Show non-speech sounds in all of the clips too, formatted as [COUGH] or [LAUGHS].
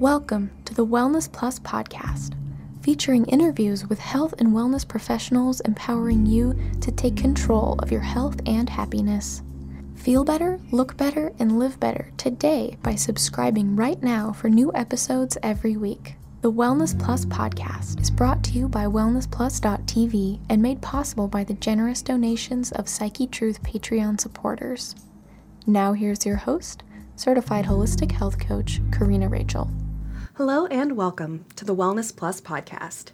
Welcome to the Wellness Plus podcast, featuring interviews with health and wellness professionals empowering you to take control of your health and happiness. Feel better, look better, and live better today by subscribing right now for new episodes every week. The Wellness Plus podcast is brought to you by WellnessPlus.tv and made possible by the generous donations of Psyche Truth Patreon supporters. Now, here's your host, certified holistic health coach, Karina Rachel. Hello and welcome to the Wellness Plus podcast.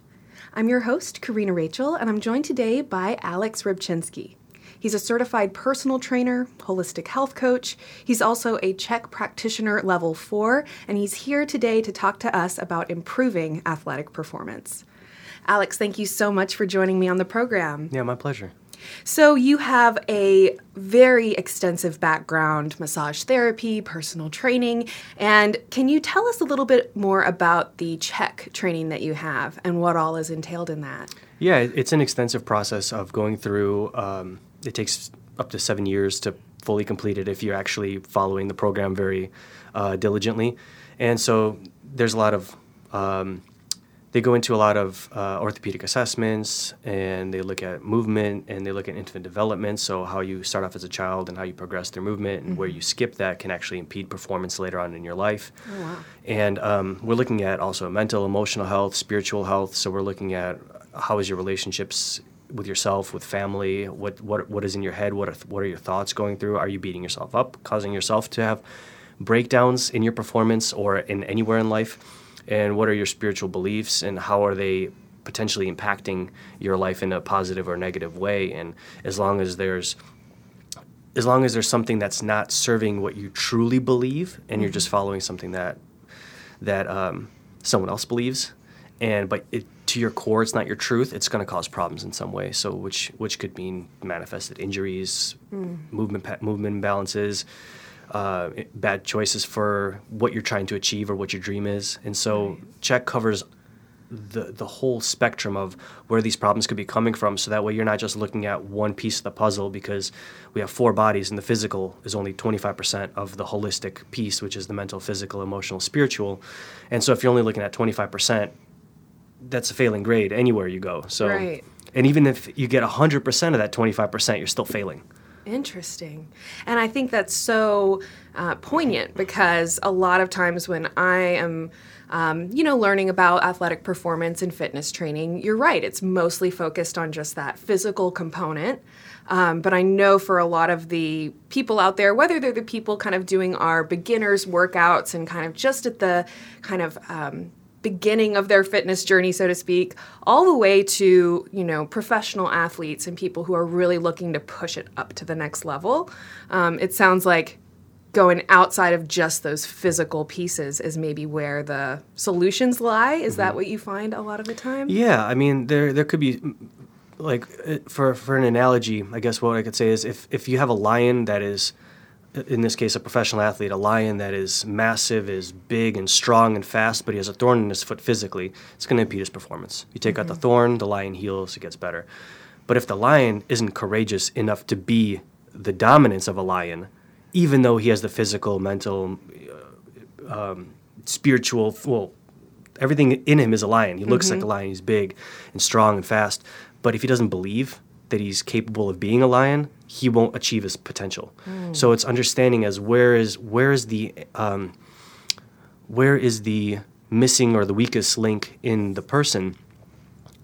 I'm your host, Karina Rachel, and I'm joined today by Alex Rybczynski. He's a certified personal trainer, holistic health coach. He's also a CHEK practitioner level four, and he's here today to talk to us about improving athletic performance. Alex, thank you so much for joining me on the program. Yeah, my pleasure. So, you have a very extensive background massage therapy, personal training, and can you tell us a little bit more about the CHEK training that you have and what all is entailed in that? Yeah, it's an extensive process of going through, um, it takes up to seven years to fully complete it if you're actually following the program very uh, diligently. And so, there's a lot of um, they go into a lot of uh, orthopedic assessments and they look at movement and they look at infant development. So, how you start off as a child and how you progress through movement and mm-hmm. where you skip that can actually impede performance later on in your life. Oh, wow. And um, we're looking at also mental, emotional health, spiritual health. So, we're looking at how is your relationships with yourself, with family, what, what, what is in your head, what are, what are your thoughts going through? Are you beating yourself up, causing yourself to have breakdowns in your performance or in anywhere in life? And what are your spiritual beliefs and how are they potentially impacting your life in a positive or negative way and as long as there's as long as there's something that's not serving what you truly believe and mm-hmm. you're just following something that that um, someone else believes and but it, to your core it's not your truth it's going to cause problems in some way so which which could mean manifested injuries mm. movement movement imbalances uh, bad choices for what you're trying to achieve or what your dream is. And so right. CHEK covers the the whole spectrum of where these problems could be coming from so that way you're not just looking at one piece of the puzzle because we have four bodies and the physical is only 25% of the holistic piece which is the mental physical emotional spiritual and so if you're only looking at 25% that's a failing grade anywhere you go so right. and even if you get 100% of that 25% you're still failing Interesting. And I think that's so uh, poignant because a lot of times when I am, um, you know, learning about athletic performance and fitness training, you're right, it's mostly focused on just that physical component. Um, but I know for a lot of the people out there, whether they're the people kind of doing our beginners workouts and kind of just at the kind of um, beginning of their fitness journey so to speak all the way to you know professional athletes and people who are really looking to push it up to the next level. Um, it sounds like going outside of just those physical pieces is maybe where the solutions lie. Is mm-hmm. that what you find a lot of the time? Yeah i mean there there could be like uh, for for an analogy i guess what i could say is if if you have a lion that is in this case, a professional athlete, a lion that is massive, is big and strong and fast, but he has a thorn in his foot physically, it's going to impede his performance. You take mm-hmm. out the mm-hmm. thorn, the lion heals, it gets better. But if the lion isn't courageous enough to be the dominance of a lion, even though he has the physical, mental, uh, um, spiritual, well, everything in him is a lion. He looks mm-hmm. like a lion, he's big and strong and fast. But if he doesn't believe that he's capable of being a lion, he won't achieve his potential. Mm. So it's understanding as where is where is the um, where is the missing or the weakest link in the person,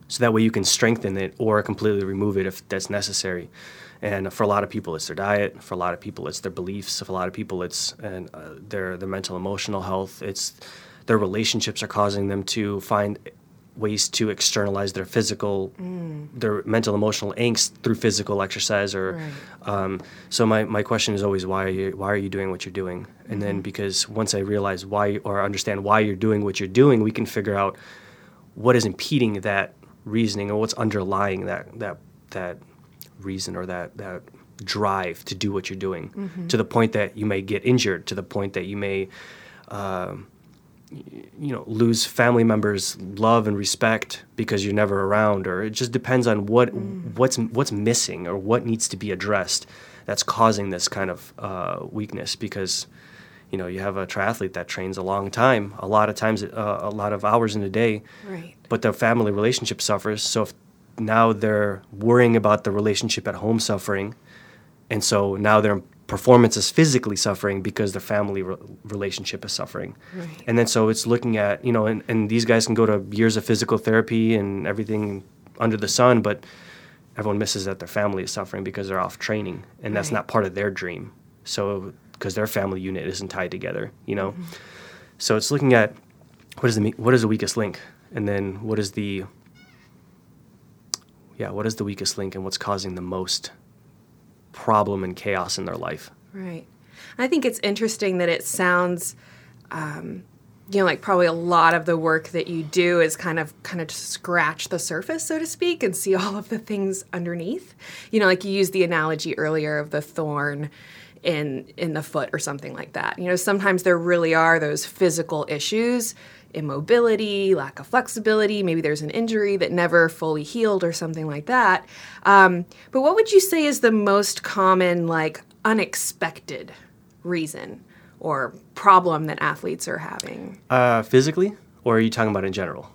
so that way you can strengthen it or completely remove it if that's necessary. And for a lot of people, it's their diet. For a lot of people, it's their beliefs. For a lot of people, it's and uh, their their mental emotional health. It's their relationships are causing them to find ways to externalize their physical, mm. their mental, emotional angst through physical exercise. Or right. um, so my, my question is always why are you why are you doing what you're doing? And mm-hmm. then because once I realize why or understand why you're doing what you're doing, we can figure out what is impeding that reasoning or what's underlying that that that reason or that that drive to do what you're doing mm-hmm. to the point that you may get injured to the point that you may um, you know lose family members love and respect because you're never around or it just depends on what mm. what's what's missing or what needs to be addressed that's causing this kind of uh, weakness because you know, you have a triathlete that trains a long time, a lot of times, uh, a lot of hours in a day, Right. but their family relationship suffers. So if now they're worrying about the relationship at home suffering, and so now their performance is physically suffering because their family re- relationship is suffering. Right. And then so it's looking at, you know, and, and these guys can go to years of physical therapy and everything under the sun, but everyone misses that their family is suffering because they're off training and that's Right. not part of their dream. So because their family unit isn't tied together, you know. Mm-hmm. So it's looking at what is the what is the weakest link, and then what is the yeah what is the weakest link and what's causing the most problem and chaos in their life. Right. I think it's interesting that it sounds, um, you know, like probably a lot of the work that you do is kind of kind of scratch the surface, so to speak, and see [LAUGHS] all of the things underneath. You know, like you used the analogy earlier of the thorn in in the foot or something like that. You know, sometimes there really are those physical issues. Immobility, lack of flexibility, maybe there's an injury that never fully healed or something like that. Um, but what would you say is the most common, like, unexpected reason or problem that athletes are having? Uh, physically, or are you talking about in general?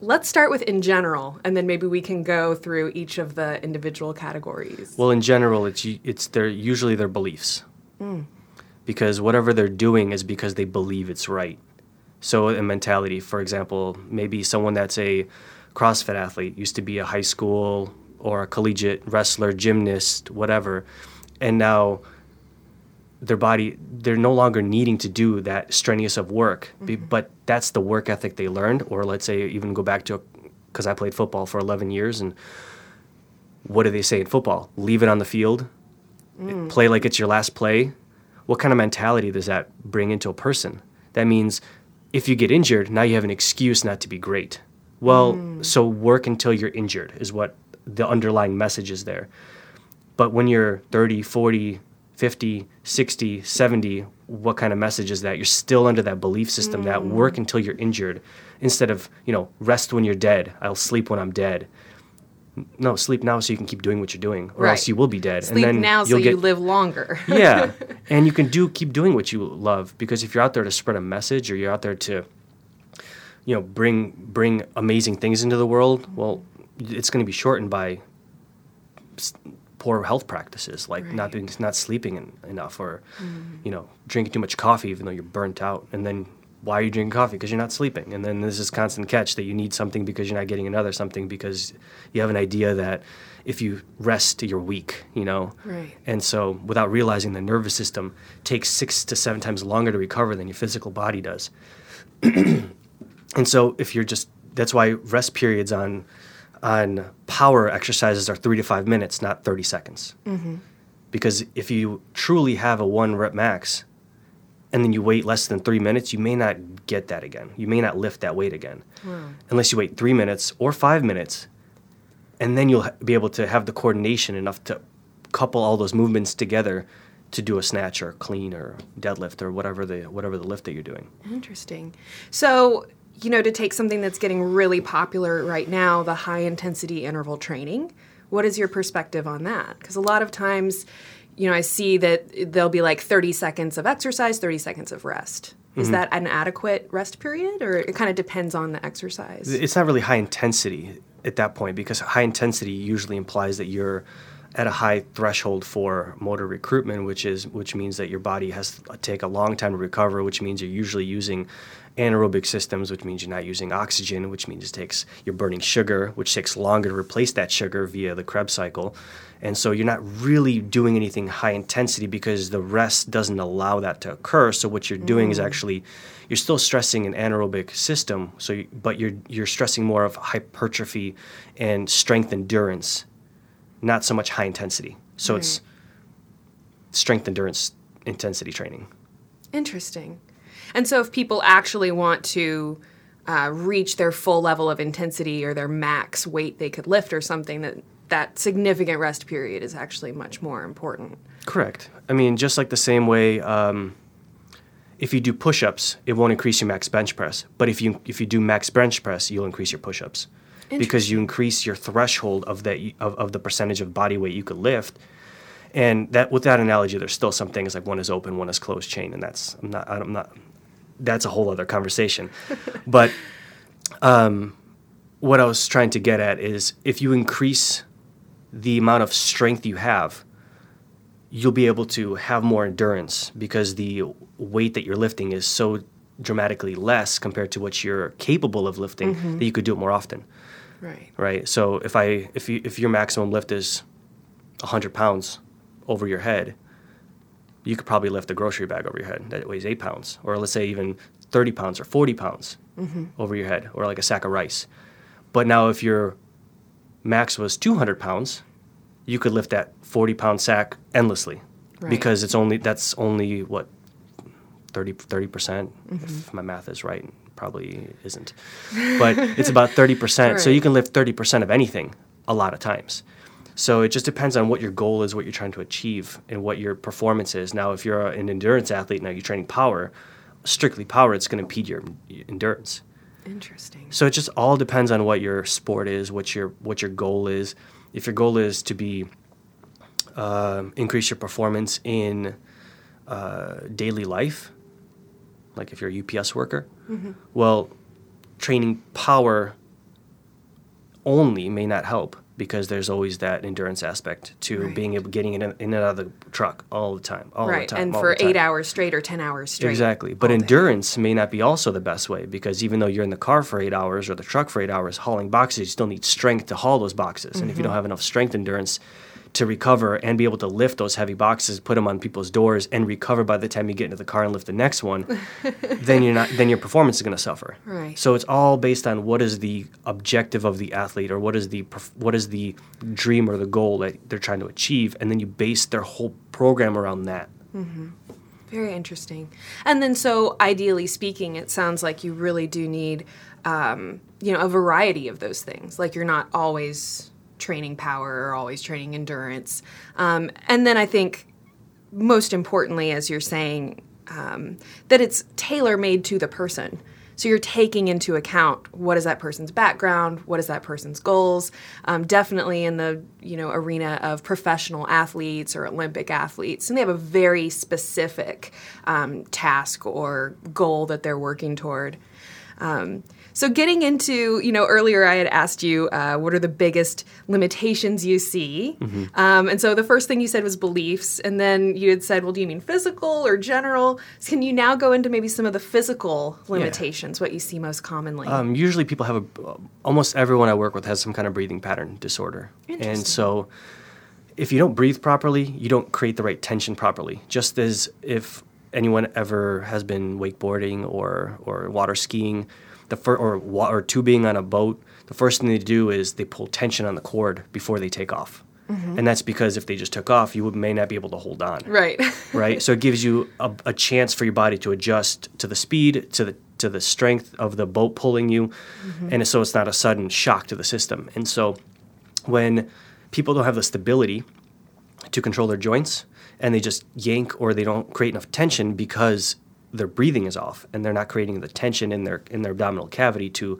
Let's start with in general, and then maybe we can go through each of the individual categories. Well, in general, it's it's their usually their beliefs, because whatever they're doing is because they believe it's right. So, a mentality, for example, maybe someone that's a CrossFit athlete used to be a high school or a collegiate wrestler, gymnast, whatever, and now their body they're no longer needing to do that strenuous of work. Be- mm-hmm. but that's the work ethic they learned or let's say even go back to because i played football for 11 years and what do they say in football? Leave it on the field. Mm. Play like it's your last play. What kind of mentality does that bring into a person? That means if you get injured now you have an excuse not to be great well hmm. so work until you're injured is what the underlying message is there but when you're 30, 40, 50, 60, 70, what kind of message is that? You're still under that belief system that hmm. work until you're injured instead of, you know, rest when you're dead. I'll sleep when I'm dead. No, sleep now so you can keep doing what you're doing or else you will be dead. Sleep and then now so you'll you get, live longer. [LAUGHS] yeah, [LAUGHS] and you can do keep doing what you love because if you're out there to spread a message or you're out there to, you know, bring bring amazing things into the world, well, it's going to be shortened by poor health practices like not being not sleeping en- enough or mm-hmm. you know drinking too much coffee even though you're burnt out and then why are you drinking coffee? Because you're not sleeping. And then there's this constant catch that you need something because you're not getting another something because you have an idea that if you rest you're weak you know? Right. and so without realizing the nervous system takes six to seven times longer to recover than your physical body does. [CLEARS THROAT] And so if you're just that's why rest periods on on power exercises are three to five minutes not 30 seconds. Mm-hmm. Because if you truly have a one rep max and then you wait less than three minutes you may not get that again you may not lift that weight again unless you wait three minutes or five minutes and then you'll be able to have the coordination enough to couple all those movements together to do a snatch or clean or deadlift or whatever the whatever the lift that you're doing Interesting. So, you know, to take something that's getting really popular right now, the high intensity interval training, what is your perspective on that? Because a lot of times, you know, I see that there'll be like 30 seconds of exercise, 30 seconds of rest. Is mm-hmm. that an adequate rest period, or it kind of depends on the exercise? it's not really high intensity at that point because high intensity usually implies that you're at a high threshold for motor recruitment which is which means that your body has to take a long time to recover which means you're usually using anaerobic systems which means you're not using oxygen which means it takes you're burning sugar which takes longer to replace that sugar via the krebs cycle. And so you're not really doing anything high intensity because the rest doesn't allow that to occur. So what you're doing is mm. actually you're still stressing an anaerobic system. So you, but you're you're stressing more of hypertrophy and strength endurance not so much high intensity. So it's hmm. strength endurance intensity training. Interesting. And so, if people actually want to uh, reach their full level of intensity or their max weight they could lift or something, that that significant rest period is actually much more important. Correct. I mean, just like the same way, um, if you do push-ups, it won't increase your max bench press. But if you if you do max bench press, you'll increase your push-ups because you increase your threshold of that of, of the percentage of body weight you could lift. And that with that analogy, there's still some things like one is open, one is closed chain, and that's I'm not I'm not that's a whole other conversation. [LAUGHS] but um, what I was trying to get at is if you increase the amount of strength you have, you'll be able to have more endurance because the weight that you're lifting is so dramatically less compared to what you're capable of lifting Mm-hmm. that you could do it more often Right. right so if i if you if your maximum lift is 100 pounds over your head you could probably lift a grocery bag over your head that weighs 8 pounds or let's say even 30 pounds or 40 pounds mm-hmm. over your head or like a sack of rice. But now if your max was 200 pounds you could lift that 40 pound sack endlessly Right. because it's only that's only what 30 percent if mm-hmm. my math is right probably isn't. But it's about 30% so [LAUGHS] you can lift 30% of anything a lot of times so it just depends on what your goal is what you're trying to achieve and what your performance is now if you're an endurance athlete now you're training power strictly power it's going to impede your endurance Interesting. so it just all depends on what your sport is, what your what your goal is. If your goal is to be um increase your performance in uh, daily life, like if you're a UPS worker, well, training power only may not help because there's always that endurance aspect to Right. being able getting in, and- in and out of the truck all the time, all right. the time, and for eight hours straight or 10 hours straight. Exactly. But all day. endurance may not be also the best way because even though you're in the car for eight hours or the truck for eight hours hauling boxes, you still need strength to haul those boxes. And if you mm-hmm. don't have enough strength endurance to recover and be able to lift those heavy boxes, put them on people's doors, and recover by the time you get into the car and lift the next one, [LAUGHS] then you're not. Then your performance is going to suffer. Right. So it's all based on what is the objective of the athlete or what is the what is the dream or the goal that they're trying to achieve, and then you base their whole program around that. Very interesting. And then, so ideally speaking, it sounds like you really do need, um, you know, a variety of those things. Like you're not always training power or always training endurance. Um, and then I think most importantly, as you're saying, um, that it's tailor made to the person. So you're taking into account what is that person's background, what is that person's goals. Um, definitely in the you know arena of professional athletes or Olympic athletes, and they have a very specific um, task or goal that they're working toward. Um, so getting into, you know, earlier I had asked you uh, what are the biggest limitations you see, um, and so the first thing you said was beliefs, and then you had said, well, do you mean physical or general? So can you now go into maybe some of the physical limitations, what you see most commonly? Um, usually, people have a. Almost everyone I work with has some kind of breathing pattern disorder, Interesting. and so if you don't breathe properly, you don't create the right tension properly. Just as if anyone ever has been wakeboarding or or water skiing, the fir- or or tubing on a boat, the first thing they do is they pull tension on the cord before they take off, mm-hmm. and that's because if they just took off, you would, may not be able to hold on right. [LAUGHS] right? so it gives you a, a chance for your body to adjust to the speed, to the to the strength of the boat pulling you, mm-hmm. and so it's not a sudden shock to the system. And so when people don't have the stability to control their joints and they just yank or they don't create enough tension because their breathing is off and they're not creating the tension in their in their abdominal cavity to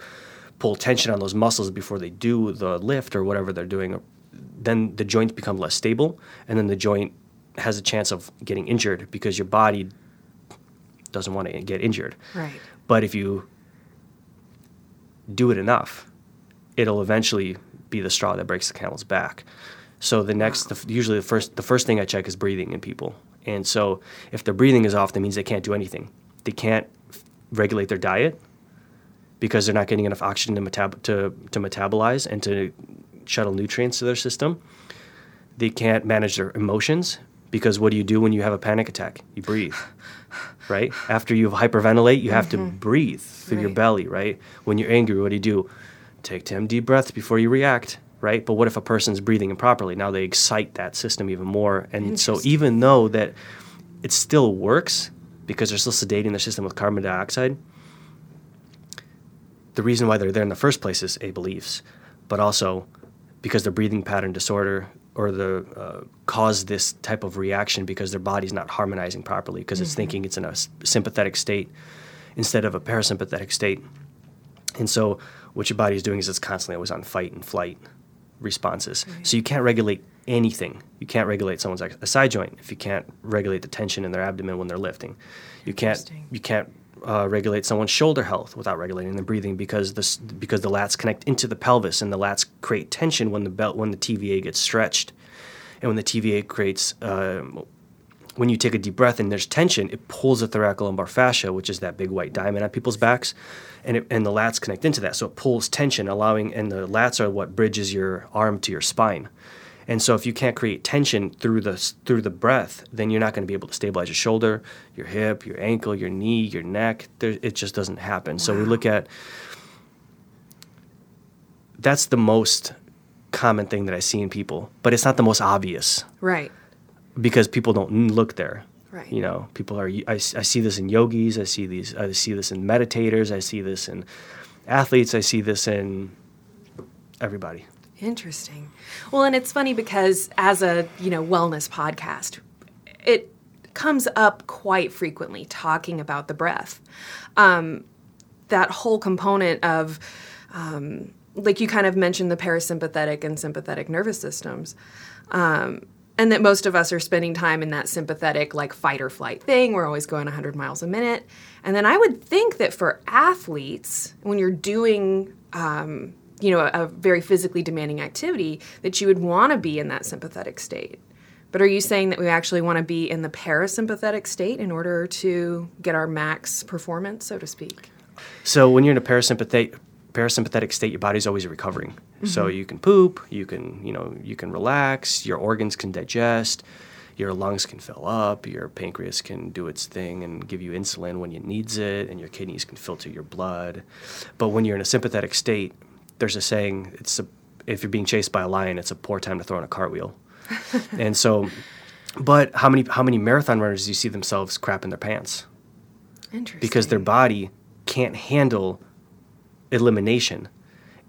pull tension on those muscles before they do the lift or whatever they're doing then the joints become less stable and then the joint has a chance of getting injured because your body doesn't want to get injured right. but if you do it enough, it'll eventually be the straw that breaks the camel's back. So the next, the, usually the first, the first thing I check is breathing in people. And so if their breathing is off, that means they can't do anything. They can't f- regulate their diet because they're not getting enough oxygen to, metab- to, to metabolize and to shuttle nutrients to their system. They can't manage their emotions because what do you do when you have a panic attack? You breathe, [LAUGHS] right? After you hyperventilate, you have to mm-hmm. breathe through your belly, right? When you're angry, what do you do? Take 10 deep breaths before you react, right? But what if a person's breathing improperly? Now they excite that system even more. And so even though that it still works because they're still sedating their system with carbon dioxide, the reason why they're there in the first place is a beliefs, but also because their breathing pattern disorder or the uh, cause this type of reaction because their body's not harmonizing properly because it's thinking it's in a sympathetic state instead of a parasympathetic state. And so what your body is doing is it's constantly always on fight and flight responses. So you can't regulate anything. You can't regulate someone's ex- a side joint if you can't regulate the tension in their abdomen when they're lifting. You can't you can't uh, regulate someone's shoulder health without regulating the breathing because this because the lats connect into the pelvis and the lats create tension when the belt when the TVA gets stretched, and when the TVA creates uh, when you take a deep breath and there's tension, it pulls the thoracolumbar fascia, which is that big white diamond on people's backs, and it, and the lats connect into that. So it pulls tension, allowing and the lats are what bridges your arm to your spine. And so if you can't create tension through the through the breath, then you're not going to be able to stabilize your shoulder, your hip, your ankle, your knee, your neck. There, it just doesn't happen. So we look at that's the most common thing that I see in people, but it's not the most obvious Right. Because people don't look there. Right. You know, people are. I see this in yogis. I see these. I see this in meditators. I see this in athletes. I see this in everybody. Interesting. Well, and it's funny because as a, you know, wellness podcast, it comes up quite frequently talking about the breath. Um, that whole component of, um, like you kind of mentioned, the parasympathetic and sympathetic nervous systems. Um, and that most of us are spending time in that sympathetic, like fight or flight thing. We're always going 100 miles a minute. And then I would think that for athletes, when you're doing, um, you know, a, a very physically demanding activity, that you would want to be in that sympathetic state. But are you saying that we actually want to be in the parasympathetic state in order to get our max performance, so to speak? So when you're in a parasympathetic parasympathetic state, your body's always recovering. So mm-hmm. you can poop, you can you know you can relax, your organs can digest, your lungs can fill up, your pancreas can do its thing and give you insulin when it needs it, and your kidneys can filter your blood. But when you're in a sympathetic state, there's a saying: it's a, if you're being chased by a lion, it's a poor time to throw in a cartwheel. [LAUGHS] and so, but how many how many marathon runners do you see themselves crap in their pants? Interesting. because their body can't handle elimination.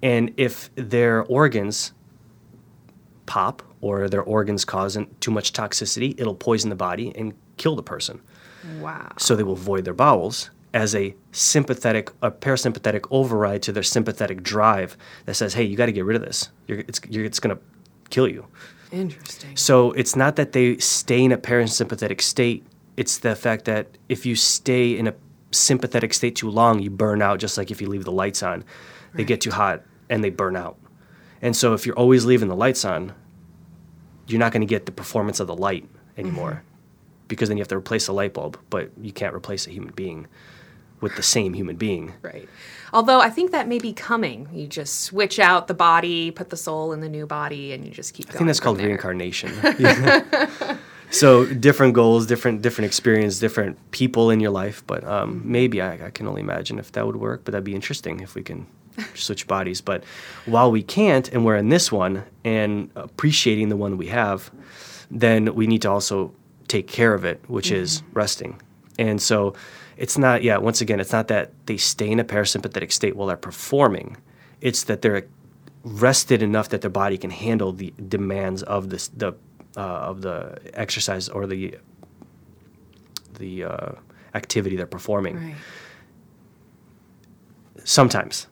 And if their organs pop or their organs cause too much toxicity, it'll poison the body and kill the person. wow. So they will void their bowels as a sympathetic, a parasympathetic override to their sympathetic drive that says, "Hey, you got to get rid of this. You're, it's, you're, it's going to kill you." Interesting. So it's not that they stay in a parasympathetic state. It's the fact that if you stay in a sympathetic state too long, you burn out. Just like if you leave the lights on, they get too hot and they burn out. And so if you're always leaving the lights on, you're not going to get the performance of the light anymore, because then you have to replace the light bulb. But you can't replace a human being with the same human being. Right. Although I think that may be coming. You just switch out the body, put the soul in the new body, and you just keep going. I think that's called there. reincarnation. [LAUGHS] so different goals, different different experience, different people in your life. But um, maybe I, I can only imagine if that would work. But that'd be interesting if we can switch bodies. But while we can't, and we're in this one and appreciating the one we have, then we need to also take care of it, which is resting. And so it's not, yeah, once again, it's not that they stay in a parasympathetic state while they're performing. It's that they're rested enough that their body can handle the demands of this, the uh, of the exercise or the the uh, activity they're performing. Right. Sometimes,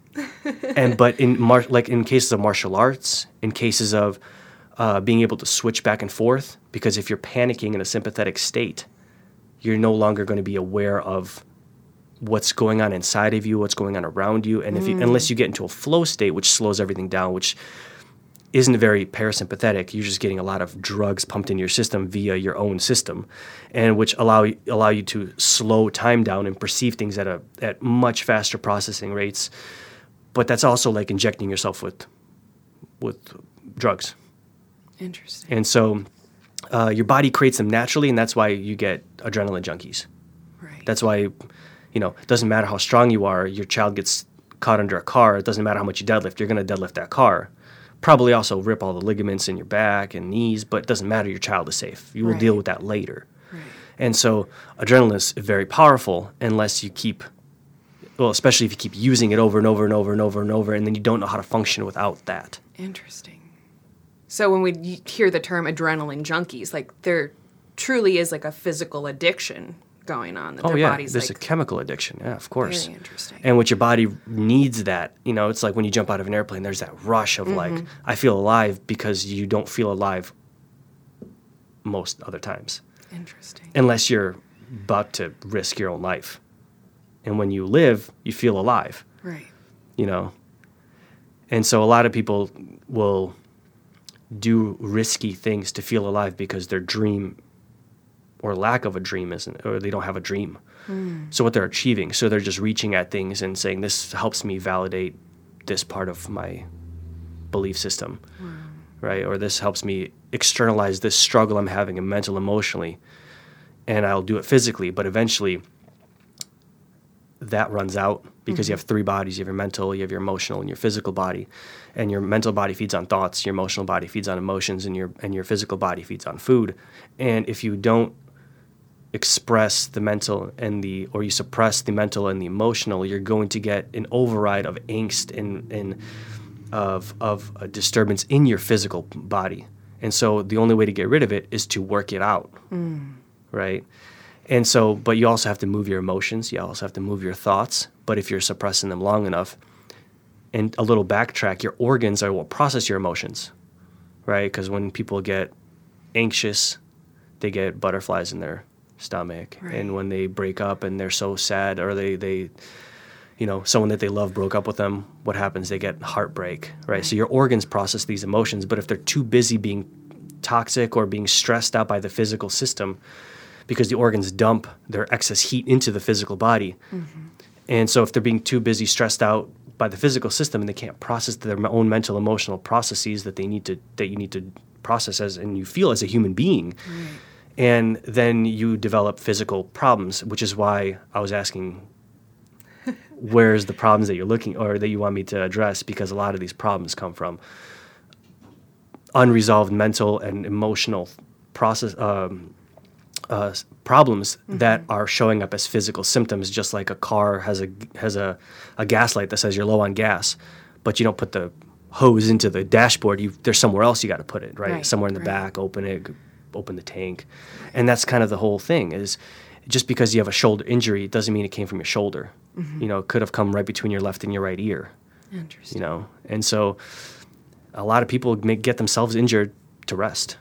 and but in mar- like in cases of martial arts, in cases of uh, being able to switch back and forth, because if you're panicking in a sympathetic state, you're no longer going to be aware of what's going on inside of you, what's going on around you, and if you, unless you get into a flow state, which slows everything down, which isn't very parasympathetic, you're just getting a lot of drugs pumped in your system via your own system, and which allow you, allow you to slow time down and perceive things at a at much faster processing rates. But that's also like injecting yourself with with drugs. Interesting. And so uh, your body creates them naturally, and that's why you get adrenaline junkies. Right. That's why, you know, it doesn't matter how strong you are, your child gets caught under a car, it doesn't matter how much you deadlift, you're going to deadlift that car. Probably also rip all the ligaments in your back and knees, but it doesn't matter, your child is safe. You will deal with that later. Right. And so adrenaline is very powerful unless you keep, well, especially if you keep using it over and over and over and over and over, and then you don't know how to function without that. Interesting. So when we hear the term adrenaline junkies, like there truly is like a physical addiction going on that Oh their yeah, body's there's like a chemical addiction. Yeah, of course. very interesting. And what your body needs that, you know, it's like when you jump out of an airplane, there's that rush of like, Mm-hmm. I feel alive because you don't feel alive most other times, Interesting. unless you're about to risk your own life. And when you live, you feel alive, Right. you know. And so a lot of people will do risky things to feel alive because their dream or lack of a dream isn't, or they don't have a dream. Hmm. So what they're achieving, so they're just reaching at things and saying, "This helps me validate this part of my belief system, hmm. right? Or this helps me externalize this struggle I'm having, and mental, emotionally, and I'll do it physically. But eventually, that runs out because you mm-hmm. have three bodies: you have your mental, you have your emotional, and your physical body. And your mental body feeds on thoughts, your emotional body feeds on emotions, and your and your physical body feeds on food. And if you don't express the mental and the or you suppress the mental and the emotional you're going to get an override of angst and, and of of a disturbance in your physical body. And so the only way to get rid of it is to work it out. Mm. Right and so but you also have to move your emotions. You also have to move your thoughts. But if you're suppressing them long enough and a little backtrack your organs are what process your emotions right? Because when people get anxious they get butterflies in their stomach. Right. and when they break up and they're so sad or they they you know someone that they love broke up with them what happens? They get heartbreak right, so your organs process these emotions. But if they're too busy being toxic or being stressed out by the physical system because the organs dump their excess heat into the physical body. And so if they're being too busy stressed out by the physical system and they can't process their own mental emotional processes that they need to that you need to process as and you feel as a human being. And then you develop physical problems which is why i was asking [LAUGHS] where's the problems that you're looking or that you want me to address? Because a lot of these problems come from unresolved mental and emotional process um, uh, problems that are showing up as physical symptoms just like a car has a has a, a gas light that says you're low on gas but you don't put the hose into the dashboard you there's somewhere else you got to put it right, Right, somewhere in the right. back open it open the tank. And that's kind of the whole thing is just because you have a shoulder injury it doesn't mean it came from your shoulder. You know it could have come right between your left and your right ear. Interesting. you know? And so a lot of people get themselves injured to rest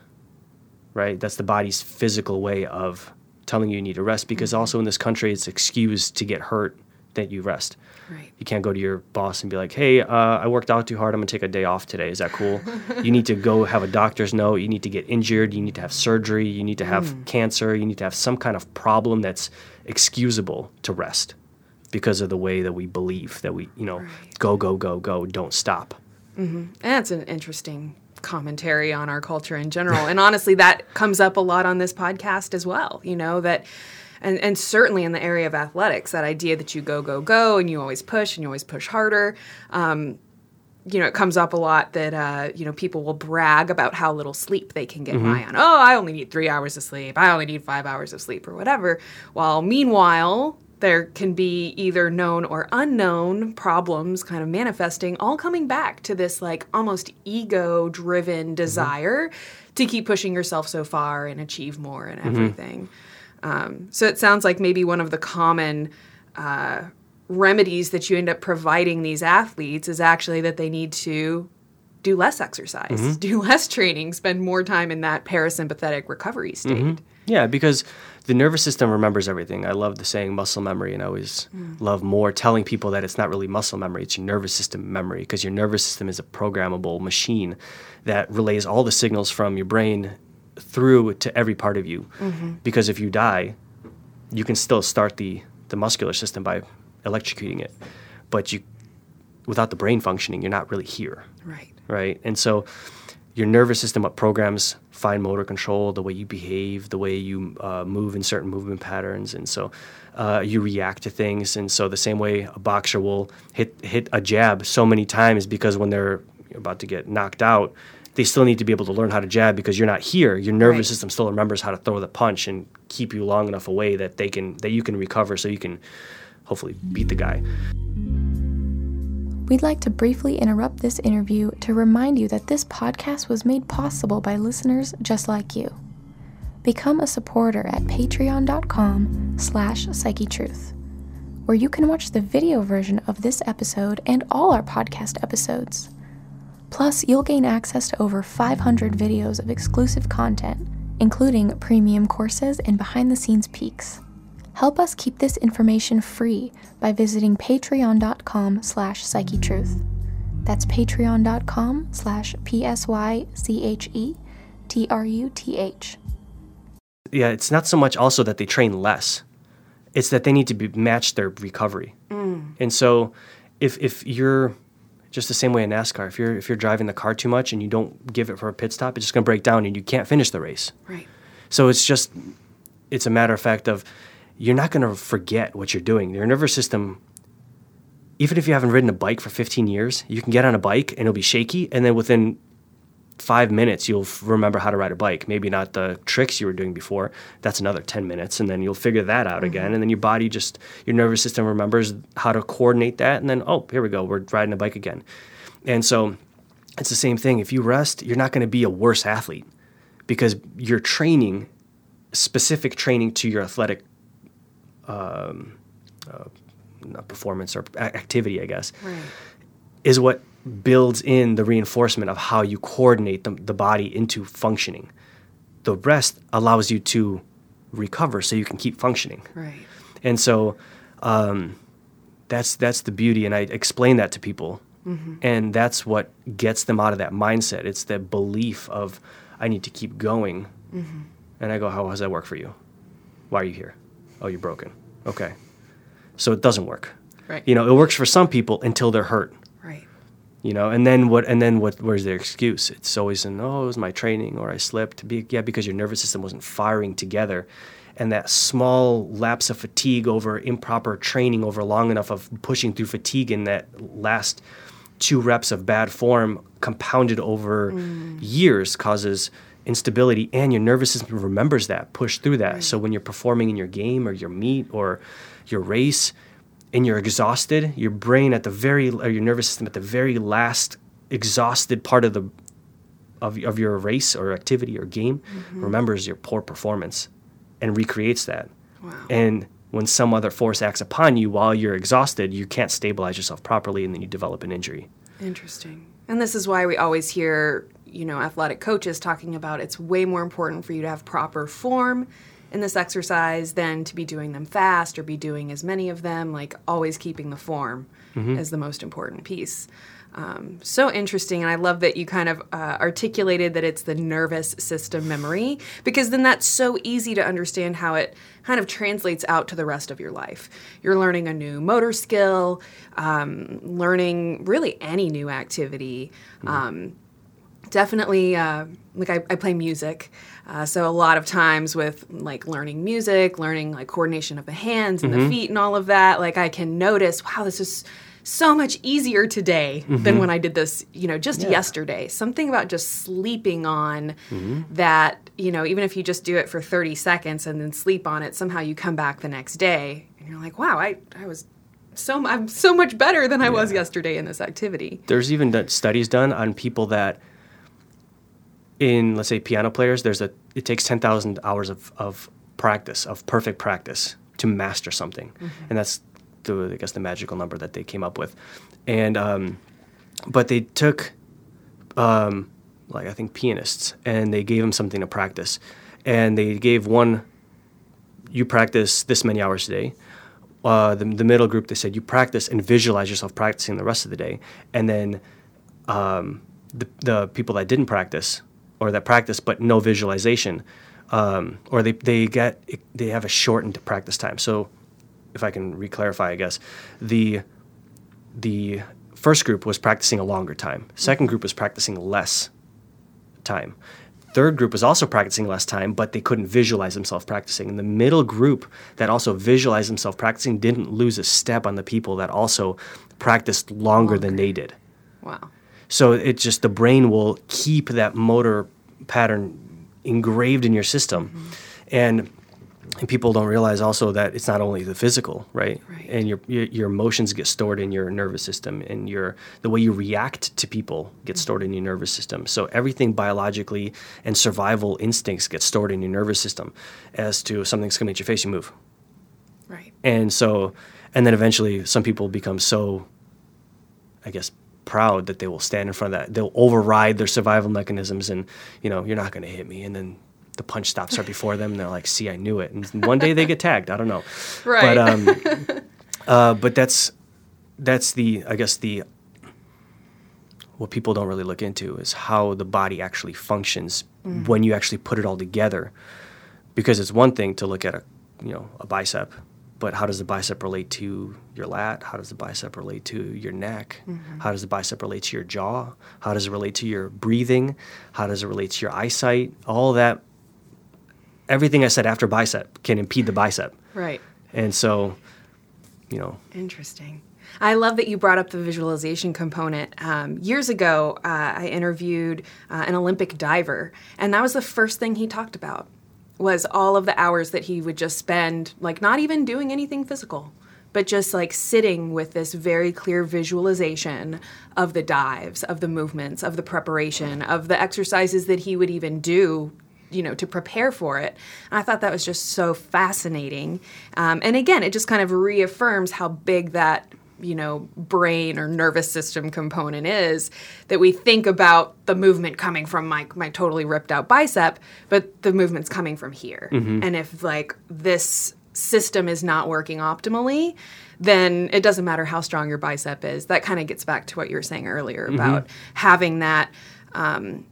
right? That's the body's physical way of telling you you need to rest because mm-hmm. also in this country it's excused to get hurt that you rest. Right. you can't go to your boss and be like hey uh, i worked out too hard. I'm going to take a day off today. Is that cool? [LAUGHS] You need to go have a doctor's note. You need to get injured. You need to have surgery. You need to have mm. cancer. You need to have some kind of problem that's excusable to rest because of the way that we believe that we you know Right. go go go go don't stop. And that's an interesting commentary on our culture in general. and honestly, that comes up a lot on this podcast as well. You know, that, and, and certainly in the area of athletics, that idea that you go, go, go, and you always push and you always push harder. Um, you know, it comes up a lot that, uh, you know, people will brag about how little sleep they can get by on. Oh, I only need three hours of sleep. I only need five hours of sleep or whatever. While meanwhile, there can be either known or unknown problems kind of manifesting, all coming back to this like almost ego driven desire to keep pushing yourself so far and achieve more and everything. Um, so it sounds like maybe one of the common uh, remedies that you end up providing these athletes is actually that they need to do less exercise, do less training, spend more time in that parasympathetic recovery state. Yeah, because the nervous system remembers everything. I love the saying muscle memory, and I always mm. love more telling people that it's not really muscle memory, it's your nervous system memory, because your nervous system is a programmable machine that relays all the signals from your brain through to every part of you. Mm-hmm. Because if you die, you can still start the, the muscular system by electrocuting it. But you without the brain functioning, you're not really here Right. right? And so your nervous system what programs fine motor control, the way you behave, the way you uh, move in certain movement patterns, and so uh, you react to things. And so the same way a boxer will hit hit a jab so many times because when they're about to get knocked out, they still need to be able to learn how to jab because you're not here. Your nervous Right. system still remembers how to throw the punch and keep you long enough away that they can that you can recover, so you can hopefully beat the guy. We'd like to briefly interrupt this interview to remind you that this podcast was made possible by listeners just like you. Become a supporter at patreon.com slash psychetruth, where you can watch the video version of this episode and all our podcast episodes. Plus, you'll gain access to over 500 videos of exclusive content, including premium courses and behind the scenes peeks. Help us keep this information free by visiting patreon.com slash psychetruth. That's patreon.com slash P-S-Y-C-H-E-T-R-U-T-H. Yeah, it's not so much also that they train less. It's that they need to be match their recovery. Mm. And so if if you're just the same way in NASCAR, if you're if you're driving the car too much and you don't give it for a pit stop, it's just going to break down and you can't finish the race. Right. So it's just it's a matter of fact of you're not going to forget what you're doing. Your nervous system even if you haven't ridden a bike for 15 years, you can get on a bike and it'll be shaky and then within 5 minutes you'll remember how to ride a bike. Maybe not the tricks you were doing before. That's another 10 minutes and then you'll figure that out again mm-hmm. and then your body just your nervous system remembers how to coordinate that and then oh, here we go. We're riding a bike again. And so it's the same thing. If you rest, you're not going to be a worse athlete because you're training specific training to your athletic um, uh, not performance or activity, I guess, Right. is what builds in the reinforcement of how you coordinate the, the body into functioning. The rest allows you to recover so you can keep functioning. Right. And so um, that's that's the beauty, and I explain that to people, and that's what gets them out of that mindset. It's the belief of I need to keep going, and I go, how does that work for you? Why are you here? Oh, you're broken. Okay, so it doesn't work. Right. You know, it works for some people until they're hurt. Right. You know, and then what? And then what? Where's their excuse? It's always in, oh, it was my training, or I slipped. Be, yeah, because your nervous system wasn't firing together, and that small lapse of fatigue over improper training over long enough of pushing through fatigue in that last two reps of bad form compounded over mm. years causes instability and your nervous system remembers that push through that so when you're performing in your game or your meet or your race and you're exhausted, your brain at the very or your nervous system at the very last exhausted part of the of, of your race or activity or game mm-hmm. remembers your poor performance and recreates that. Wow. And when some other force acts upon you while you're exhausted, you can't stabilize yourself properly and then you develop an injury. Interesting. And this is why we always hear, you know, athletic coaches talking about it's way more important for you to have proper form in this exercise than to be doing them fast or be doing as many of them. Like always keeping the form is the most important piece. Um, so interesting, and I love that you kind of uh, articulated that it's the nervous system memory because then that's so easy to understand how it kind of translates out to the rest of your life. You're learning a new motor skill, um, learning really any new activity. Um, definitely uh, like I, I play music uh, so a lot of times with like learning music learning like coordination of the hands and the feet and all of that like i can notice wow this is so much easier today than when i did this you know just yesterday. Something about just sleeping on that you know even if you just do it for 30 seconds and then sleep on it somehow you come back the next day and you're like wow i, I was so i'm so much better than i was yesterday in this activity. There's even studies done on people that in let's say piano players there's a it takes 10,000 hours of, of practice of perfect practice to master something and that's the I guess the magical number that they came up with and um, but they took um, like I think pianists and they gave them something to practice and they gave one you practice this many hours a day. Uh, the, the middle group, they said you practice and visualize yourself practicing the rest of the day. And then um, the, the people that didn't practice or that practice but no visualization, um, or they, they get they have a shortened practice time. So if I can re-clarify, I guess the the first group was practicing a longer time. Second group was practicing less time. Third group was also practicing less time, but they couldn't visualize themselves practicing. And the middle group that also visualized themselves practicing didn't lose a step on the people that also practiced longer, than they did. wow So it just the brain will keep that motor pattern engraved in your system, mm-hmm. and and people don't realize also that it's not only the physical, right? Right. And your, your your emotions get stored in your nervous system, and your the way you react to people gets stored in your nervous system. So everything biologically and survival instincts get stored in your nervous system. As to something's coming at your face, you move. right And so, and then eventually, some people become so, I guess, proud that they will stand in front of that. They'll override their survival mechanisms, and you know, you're not going to hit me. And then the punch stops right before them. And they're like, "See, I knew it." And one day they get tagged. I don't know, [LAUGHS] Right. But um, [LAUGHS] uh, but that's that's the I guess the what people don't really look into is how the body actually functions when you actually put it all together. Because it's one thing to look at a you know a bicep, but how does the bicep relate to your lat? How does the bicep relate to your neck? How does the bicep relate to your jaw? How does it relate to your breathing? How does it relate to your eyesight? All that everything I said after bicep can impede the bicep. Right. And so, you know, Interesting. I love that you brought up the visualization component. Um, years ago, uh, I interviewed uh, an Olympic diver, and that was the first thing he talked about was all of the hours that he would just spend, like not even doing anything physical, but just like sitting with this very clear visualization of the dives, of the movements, of the preparation, of the exercises that he would even do you know to prepare for it. And i thought that was just so fascinating. Um, and again it just kind of reaffirms how big that you know brain or nervous system component is that we think about the movement coming from my, my totally ripped out bicep but the movement's coming from here. And if like this system is not working optimally then it doesn't matter how strong your bicep is. That kind of gets back to what you were saying earlier about having that um,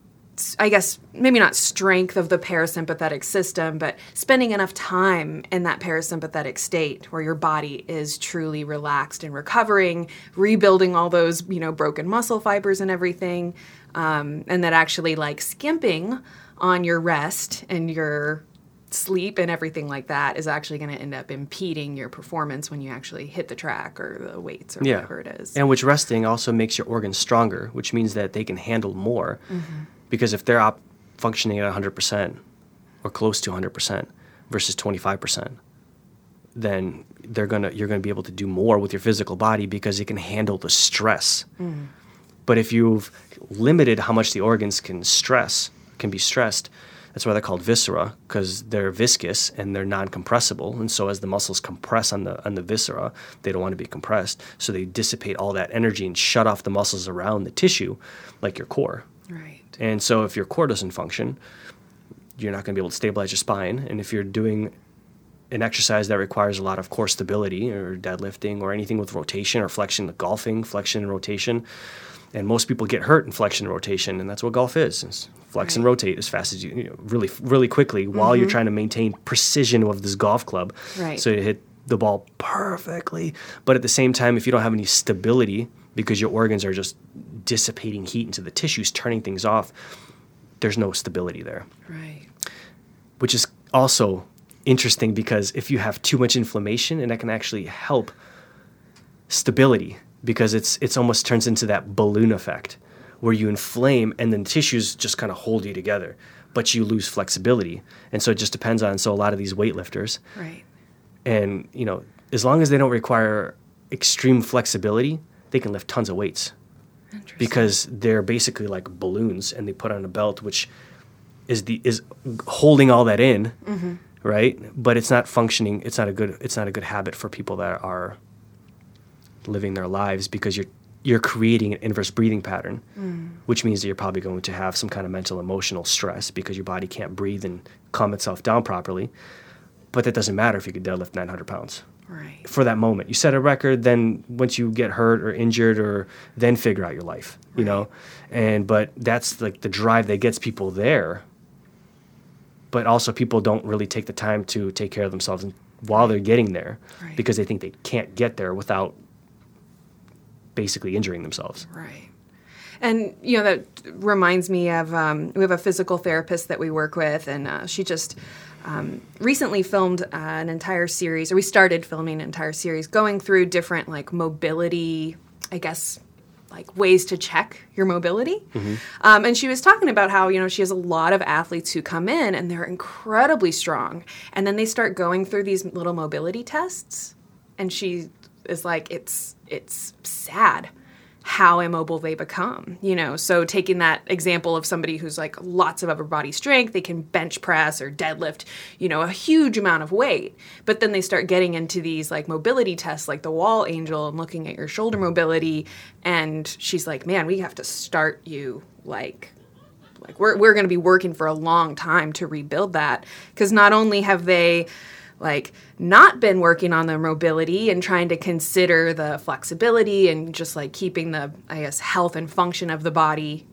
I guess maybe not strength of the parasympathetic system, but spending enough time in that parasympathetic state where your body is truly relaxed and recovering, rebuilding all those you know broken muscle fibers and everything, um, and that actually like skimping on your rest and your sleep and everything like that is actually going to end up impeding your performance when you actually hit the track or the weights or yeah. whatever it is. And which resting also makes your organs stronger, which means that they can handle more. Because if they're op- functioning at 100% or close to 100% versus 25%, then they're gonna you're gonna be able to do more with your physical body because it can handle the stress. Mm-hmm. But if you've limited how much the organs can stress, can be stressed, that's why they're called viscera because they're viscous and they're non-compressible. And so as the muscles compress on the on the viscera, they don't want to be compressed, so they dissipate all that energy and shut off the muscles around the tissue, like your core. Right. And so if your core doesn't function, you're not going to be able to stabilize your spine. And if you're doing an exercise that requires a lot of core stability or deadlifting or anything with rotation or flexion, like golfing, flexion and rotation, and most people get hurt in flexion and rotation, and that's what golf is. Flex and rotate as fast as you, you know, really, really quickly while you're mm-hmm. trying to maintain precision of this golf club. Right. So you hit the ball perfectly. But at the same time, if you don't have any stability because your organs are just dissipating heat into the tissues, turning things off, there's no stability there Right. which is also interesting because if you have too much inflammation and that can actually help stability because it's it's almost turns into that balloon effect where you inflame and then tissues just kind of hold you together but you lose flexibility and so it just depends on so a lot of these weightlifters Right. And you know as long as they don't require extreme flexibility they can lift tons of weights. Interesting. because they're basically like balloons and they put on a belt which is the is holding all that in mm-hmm. right? But it's not functioning it's not a good it's not a good habit for people that are living their lives because you're you're creating an inverse breathing pattern mm. which means that you're probably going to have some kind of mental emotional stress because your body can't breathe and calm itself down properly but that doesn't matter if you could deadlift 900 pounds Right. for that moment. You set a record, then once you get hurt or injured, or then figure out your life, you know. And but that's like the drive that gets people there. But also, people don't really take the time to take care of themselves while they're getting there, Right. because they think they can't get there without basically injuring themselves. Right. And you know that reminds me of um, we have a physical therapist that we work with, and uh, she just um, recently filmed uh, an entire series, or we started filming an entire series, going through different like mobility, I guess, like ways to check your mobility. Um, and she was talking about how you know she has a lot of athletes who come in and they're incredibly strong, and then they start going through these little mobility tests, and she is like, it's it's sad how immobile they become you know? So taking that example of somebody who's like lots of upper body strength they can bench press or deadlift you know a huge amount of weight. But then they start getting into these like mobility tests like the wall angel and looking at your shoulder mobility and she's like man we have to start you like like we're we're going to be working for a long time to rebuild that. Because not only have they like not been working on their mobility and trying to consider the flexibility and just like keeping the I guess health and function of the body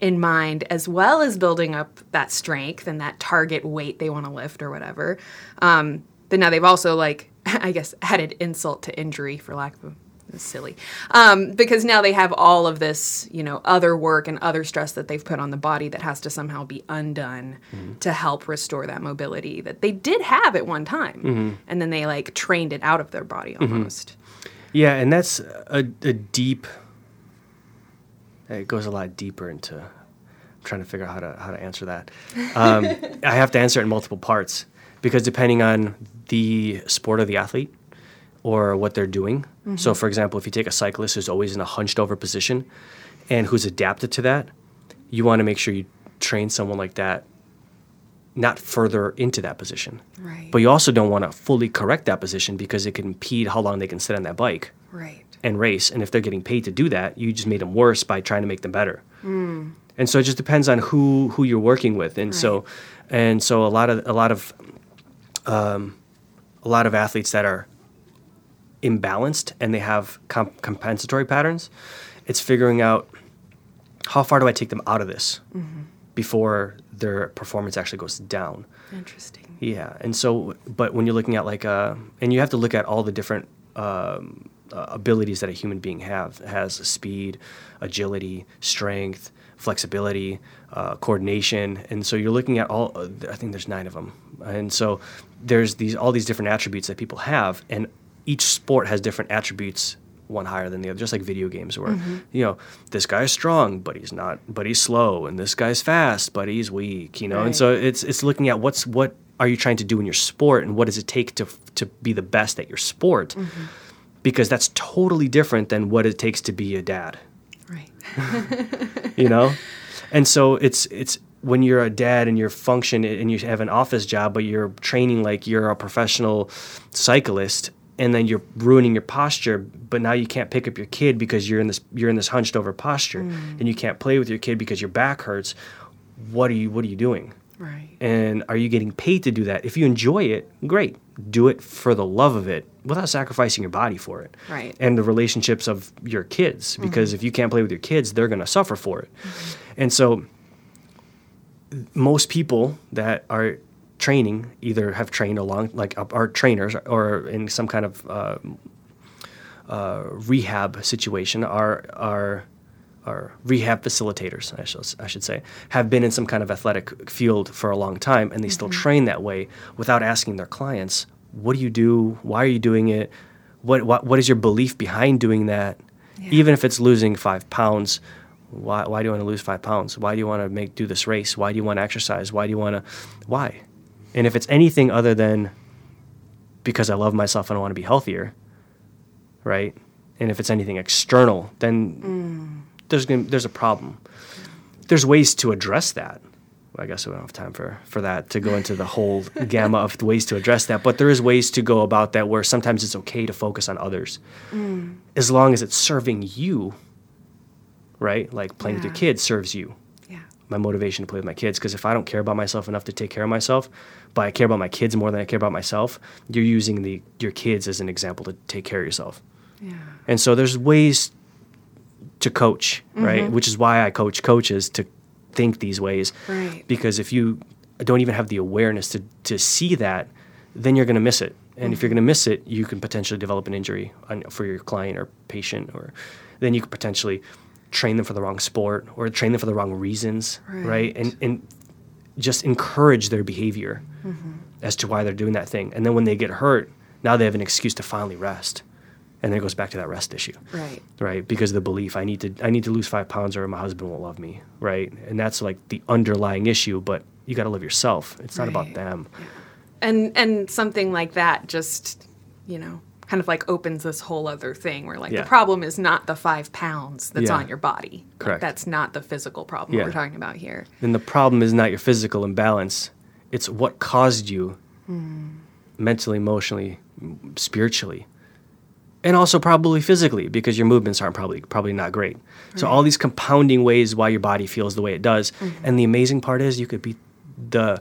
in mind as well as building up that strength and that target weight they want to lift or whatever. Um, but now they've also like [LAUGHS] I guess added insult to injury for lack of silly um, because now they have all of this you know other work and other stress that they've put on the body that has to somehow be undone mm-hmm. to help restore that mobility that they did have at one time mm-hmm. and then they like trained it out of their body mm-hmm. almost mm-hmm. yeah and that's a, a deep it goes a lot deeper into I'm trying to figure out how to how to answer that um, [LAUGHS] i have to answer it in multiple parts because depending on the sport of the athlete or what they're doing. Mm-hmm. So, for example, if you take a cyclist who's always in a hunched over position and who's adapted to that, you want to make sure you train someone like that not further into that position. Right. But you also don't want to fully correct that position because it can impede how long they can sit on that bike. Right. And race. And if they're getting paid to do that, you just made them worse by trying to make them better. Mm. And so it just depends on who who you're working with. And right. so and so a lot of a lot of um, a lot of athletes that are imbalanced and they have comp- compensatory patterns, it's figuring out how far do I take them out of this mm-hmm. before their performance actually goes down. Interesting. Yeah, and so, but when you're looking at like, uh, and you have to look at all the different um, uh, abilities that a human being have has speed, agility, strength, flexibility, uh, coordination, and so you're looking at all. Uh, I think there's nine of them, and so there's these all these different attributes that people have, and each sport has different attributes one higher than the other just like video games where mm-hmm. you know this guy's strong but he's not but he's slow and this guy's fast but he's weak you know right. and so it's it's looking at what's what are you trying to do in your sport and what does it take to to be the best at your sport mm-hmm. because that's totally different than what it takes to be a dad right [LAUGHS] you know and so it's it's when you're a dad and you're function and you have an office job but you're training like you're a professional cyclist and then you're ruining your posture but now you can't pick up your kid because you're in this you're in this hunched over posture mm. and you can't play with your kid because your back hurts. What are you what are you doing? Right. And are you getting paid to do that? If you enjoy it great. Do it for the love of it without sacrificing your body for it right. and the relationships of your kids because mm-hmm. if you can't play with your kids they're going to suffer for it. Mm-hmm. and so most people that are training either have trained along like are trainers or in some kind of uh, uh, rehab situation are are are rehab facilitators I should, I should say have been in some kind of athletic field for a long time and they mm-hmm. still train that way without asking their clients what do you do? Why are you doing it? What what, what is your belief behind doing that? Yeah. even if it's losing five pounds why, why do you want to lose five pounds? Why do you want to make do this race? Why do you want to exercise? Why do you want to why and if it's anything other than because I love myself and I want to be healthier, right? And if it's anything external, then mm. there's gonna, there's a problem. There's ways to address that. I guess we don't have time for, for that to go into the whole [LAUGHS] gamma of ways to address that. But there is ways to go about that where sometimes it's okay to focus on others, mm. as long as it's serving you, right? Like playing yeah. with your kids serves you my motivation to play with my kids. Because if I don't care about myself enough to take care of myself, but I care about my kids more than I care about myself, you're using the your kids as an example to take care of yourself. Yeah. And so there's ways to coach, mm-hmm. right? Which is why I coach coaches to think these ways. Right. Because if you don't even have the awareness to to see that, then you're going to miss it. And mm-hmm. if you're going to miss it, you can potentially develop an injury on, for your client or patient, or then you could potentially train them for the wrong sport or train them for the wrong reasons, right? right? And and just encourage their behavior mm-hmm. as to why they're doing that thing. And then when they get hurt, now they have an excuse to finally rest. And then it goes back to that rest issue. Right. Right. Because of the belief I need to I need to lose five pounds or my husband won't love me. Right. And that's like the underlying issue, but you gotta love yourself. It's not about them. And and something like that just, you know, kind of like opens this whole other thing where like yeah. the problem is not the five pounds that's yeah. on your body. Correct. Like, that's not the physical problem yeah. we're talking about here. And the problem is not your physical imbalance. It's what caused you mm. mentally, emotionally, spiritually and also probably physically because your movements aren't probably probably not great. So all these compounding ways why your body feels the way it does. And the amazing part is you could beat the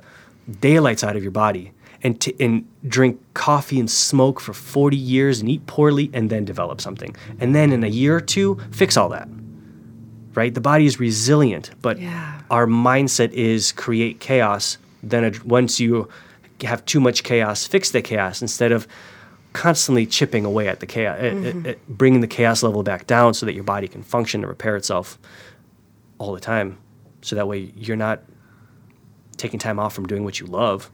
daylights out of your body and t- and drink coffee and smoke for 40 years and eat poorly and then develop something. And then in a year or two fix all that. Right? The body is resilient, but Yeah. our mindset is create chaos. Then it, once you have too much chaos, fix the chaos instead of constantly chipping away at the chaos, mm-hmm. bringing the chaos level back down so that your body can function and repair itself all the time. So that way you're not taking time off from doing what you love.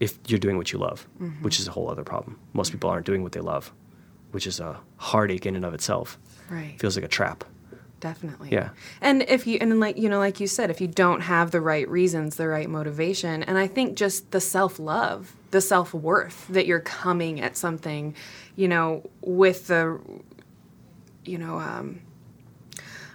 If you're doing what you love, which is a whole other problem. Most people aren't doing what they love, which is a heartache in and of itself. Right. Feels like a trap. Definitely. Yeah. And if you and like you know like you said if you don't have the right reasons, the right motivation, and I think just the self-love, the self-worth that you're coming at something, you know, with the you know um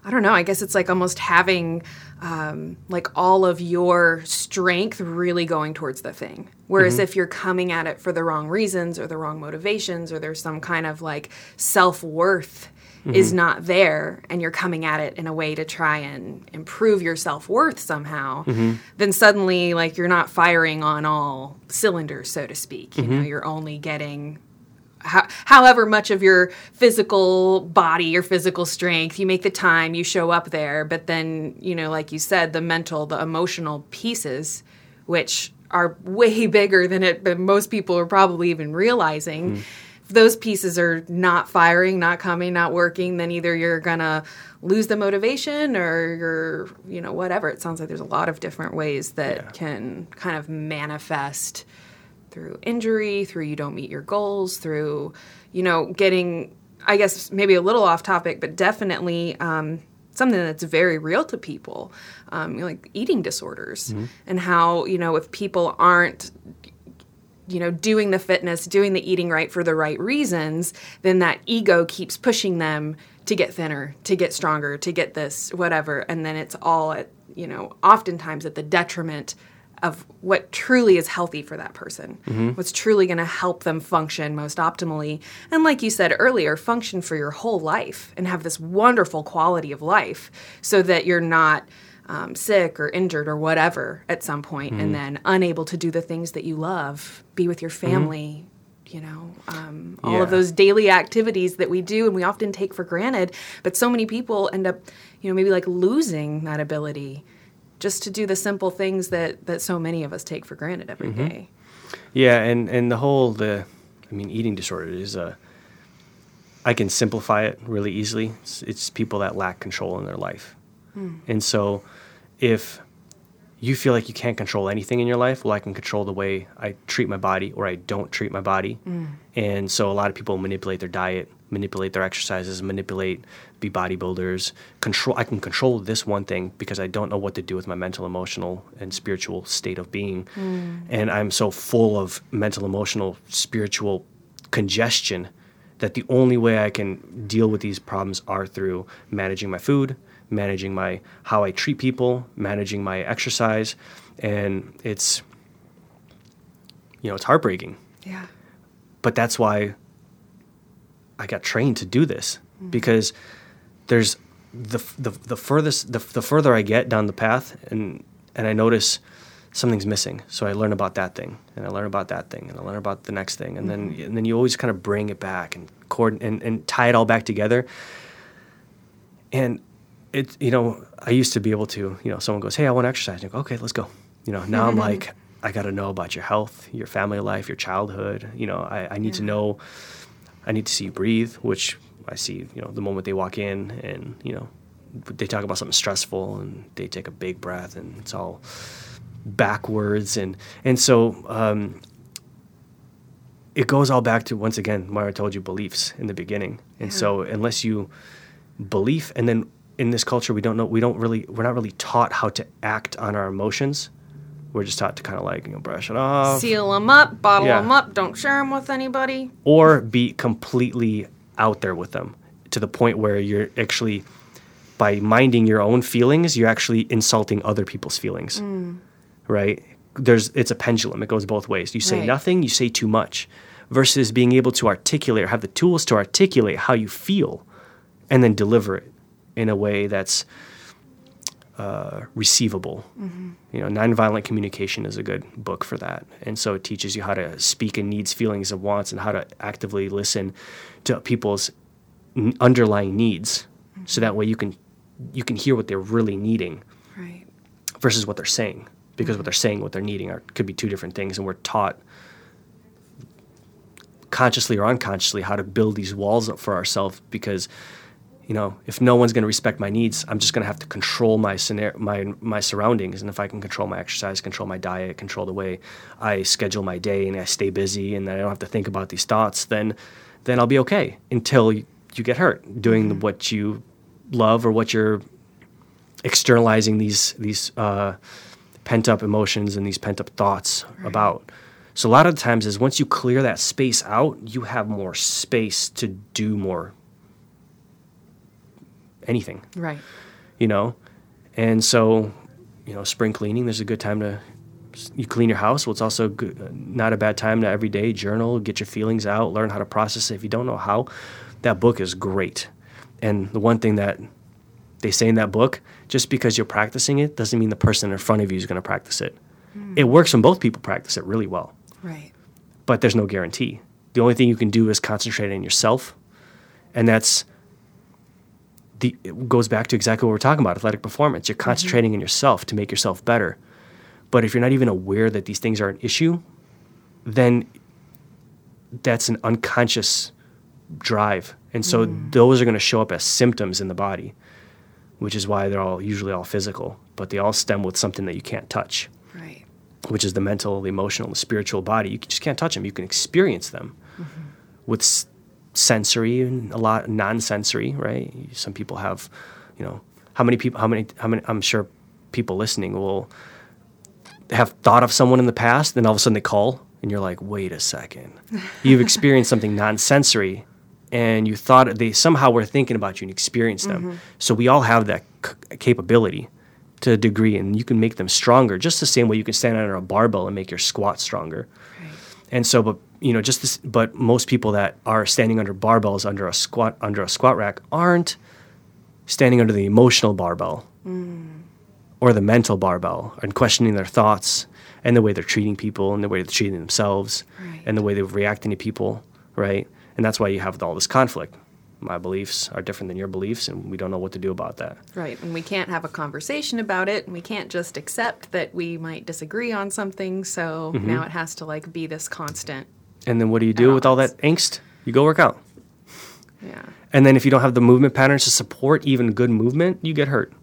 I don't know, I guess it's like almost having um, like all of your strength really going towards the thing. Whereas mm-hmm. if you're coming at it for the wrong reasons or the wrong motivations or there's some kind of like self worth is mm-hmm. not there and you're coming at it in a way to try and improve your self worth somehow, mm-hmm. then suddenly like you're not firing on all cylinders, so to speak. You know, you're only getting how, however much of your physical body, your physical strength, you make the time, you show up there. But then, you know, like you said, the mental, the emotional pieces, which are way [LAUGHS] bigger than it, but most people are probably even realizing. If those pieces are not firing, not coming, not working, then either you're gonna lose the motivation or you're, you know, whatever. It sounds like there's a lot of different ways that Yeah. can kind of manifest through injury, through you don't meet your goals, through, you know, getting, I guess, maybe a little off topic, but definitely um, something that's very real to people, um, you know, like eating disorders, and how, you know, if people aren't you know, doing the fitness, doing the eating right for the right reasons, then that ego keeps pushing them to get thinner, to get stronger, to get this, whatever. And then it's all at, you know, oftentimes at the detriment of what truly is healthy for that person, what's truly going to help them function most optimally. And like you said earlier, function for your whole life and have this wonderful quality of life so that you're not um, sick or injured or whatever at some point and then unable to do the things that you love, be with your family. You know, um, all of those daily activities that we do and we often take for granted. But so many people end up, you know, maybe like losing that ability just to do the simple things that that so many of us take for granted every mm-hmm. day. Yeah, and and the whole the, I mean, eating disorder is a. I can simplify it really easily. It's, it's people that lack control in their life, hmm. and so if you feel like you can't control anything in your life, well, I can control the way I treat my body or I don't treat my body, hmm. and so a lot of people manipulate their diet, manipulate their exercises, manipulate be bodybuilders. Control. I can control this one thing because I don't know what to do with my mental, emotional, and spiritual state of being, mm. and I'm so full of mental, emotional, spiritual congestion that the only way I can deal with these problems are through managing my food, managing my how I treat people, managing my exercise, and it's you know it's heartbreaking Yeah. but that's why I got trained to do this mm-hmm. because there's the, the the furthest the, the further I get down the path and and I notice something's missing. So I learn about that thing and I learn about that thing and I learn about the next thing. And then mm-hmm. and then you always kind of bring it back and cord and, and tie it all back together. And it you know I used to be able to you know someone goes hey I want to exercise. And I go okay let's go. You know now I'm [LAUGHS] like I got to know about your health your family life your childhood. You know I, I need to know I need to see you breathe which I see you know the moment they walk in and you know they talk about something stressful and they take a big breath and it's all backwards. And and so um, it goes all back to once again I told you beliefs in the beginning. And so unless you belief and then in this culture we don't know we don't really we're not really taught how to act on our emotions we're just taught to kind of like you know brush it off Seal them up, bottle Yeah. them up, don't share them with anybody. or be completely out there with them to the point where you're actually by minding your own feelings you're actually insulting other people's feelings mm. right there's it's a pendulum it goes both ways you say Right. nothing you say too much versus being able to articulate or have the tools to articulate how you feel and then deliver it in a way that's uh, receivable. Mm-hmm. You know, nonviolent communication is a good book for that. And so it teaches you how to speak in needs, feelings, and wants, and how to actively listen to people's n- underlying needs, so mm-hmm. that way you can you can hear what they're really needing Right. versus what they're saying. Because what mm-hmm. they're saying, what they're needing, are could be two different things, and we're taught consciously or unconsciously how to build these walls up for ourselves because you know if no one's going to respect my needs i'm just going to have to control my scenario my my surroundings. And if i can control my exercise control my diet control the way i schedule my day and i stay busy and i don't have to think about these thoughts then then i'll be okay until you, you get hurt doing what you love or what you're externalizing these these uh, pent up emotions and these pent up thoughts about. So a lot of the times is once you clear that space out, you have more space to do more anything, Right. you know. And so, you know, spring cleaning, there's a good time to you clean your house. Well, it's also good, uh, not a bad time to every day journal, get your feelings out, learn how to process it. If you don't know how, that book is great. And the one thing that they say in that book, just because you're practicing it doesn't mean the person in front of you is going to practice it. Hmm. It works when both people practice it really well, Right. but there's no guarantee. The only thing you can do is concentrate on yourself, and that's the it goes back to exactly what we're talking about athletic performance. You're mm-hmm. concentrating on yourself to make yourself better. But if you're not even aware that these things are an issue, then that's an unconscious drive. And so mm. those are going to show up as symptoms in the body, which is why they're all usually all physical, but they all stem with something that you can't touch, Right. which is the mental, the emotional, the spiritual body. You just can't touch them. You can experience them mm-hmm. with s- sensory and a lot non-sensory, right? Some people have, you know, how many people, how many, how many, I'm sure people listening will have thought of someone in the past, then all of a sudden they call, and you're like, wait a second. You've experienced something [LAUGHS] non sensory, and you thought they somehow were thinking about you and experienced them. Mm-hmm. So we all have that c- capability to a degree, and you can make them stronger just the same way you can stand under a barbell and make your squat stronger. Right. And so, but you know, just this, but most people that are standing under barbells under a squat under a squat rack aren't standing under the emotional barbell or the mental barbell and questioning their thoughts and the way they're treating people and the way they're treating themselves Right. and the way they're reacting to people, right? And that's why you have all this conflict. My beliefs are different than your beliefs, and we don't know what to do about that. Right. And we can't have a conversation about it. And we can't just accept that we might disagree on something. So Mm-hmm. now it has to like be this constant. And then what do you do with all that angst? You go work out. Yeah. And then if you don't have the movement patterns to support even good movement, you get hurt.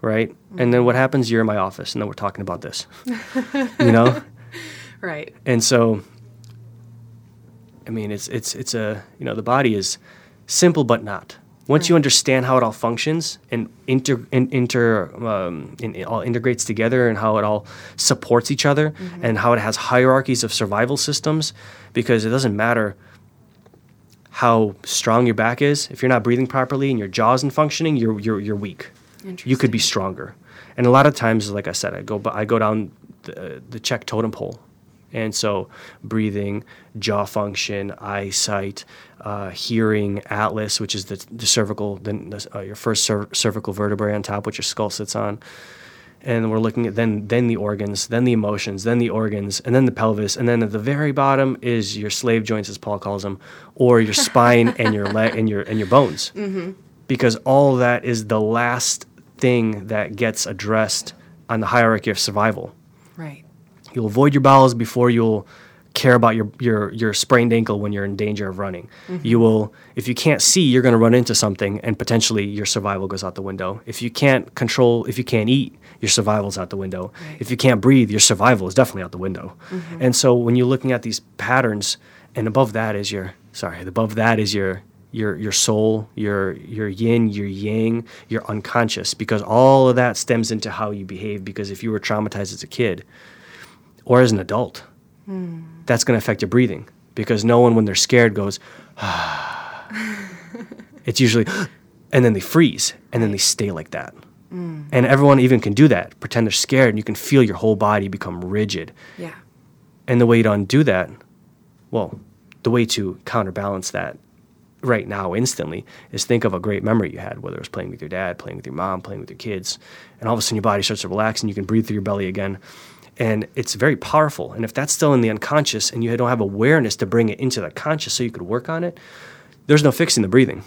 Right? And then what mm-hmm. happens? You're in my office and then we're talking about this. [LAUGHS] you know? [LAUGHS] Right. And so I mean it's it's it's a you know, the body is simple but not. Once you understand how it all functions and inter, in, inter um, in, it all integrates together and how it all supports each other and how it has hierarchies of survival systems, because it doesn't matter how strong your back is. If you're not breathing properly and your jaw isn't functioning, you're you're you're weak. You could be stronger. And a lot of times, like I said, I go I go down the, the check totem pole, and so breathing, jaw function, eyesight, uh, hearing, atlas, which is the, the cervical, then the, uh, your first cer- cervical vertebrae on top, which your skull sits on. And we're looking at then then the organs, then the emotions, then the organs, and then the pelvis, and then at the very bottom is your slave joints, as Paul calls them, or your [LAUGHS] spine and your leg and your and your bones, because all that is the last thing that gets addressed on the hierarchy of survival. Right. You'll avoid your bowels before you'll care about your, your, your sprained ankle when you're in danger of running. Mm-hmm. You will, if you can't see, you're going to run into something and potentially your survival goes out the window. If you can't control, if you can't eat, your survival's out the window. Right. If you can't breathe, your survival is definitely out the window. Mm-hmm. And so when you're looking at these patterns, and above that is your, sorry, above that is your, your, your soul, your, your yin, your yang, your unconscious, because all of that stems into how you behave. Because if you were traumatized as a kid, or as an adult, that's going to affect your breathing because no one, when they're scared, goes, ah. it's usually, [GASPS] and then they freeze and then they stay like that. Mm. And everyone even can do that, pretend they're scared, and you can feel your whole body become rigid. Yeah. And the way you don't that, well, the way to counterbalance that right now instantly is think of a great memory you had, whether it was playing with your dad, playing with your mom, playing with your kids, and all of a sudden your body starts to relax and you can breathe through your belly again. And it's very powerful. And if that's still in the unconscious and you don't have awareness to bring it into the conscious so you could work on it, there's no fixing the breathing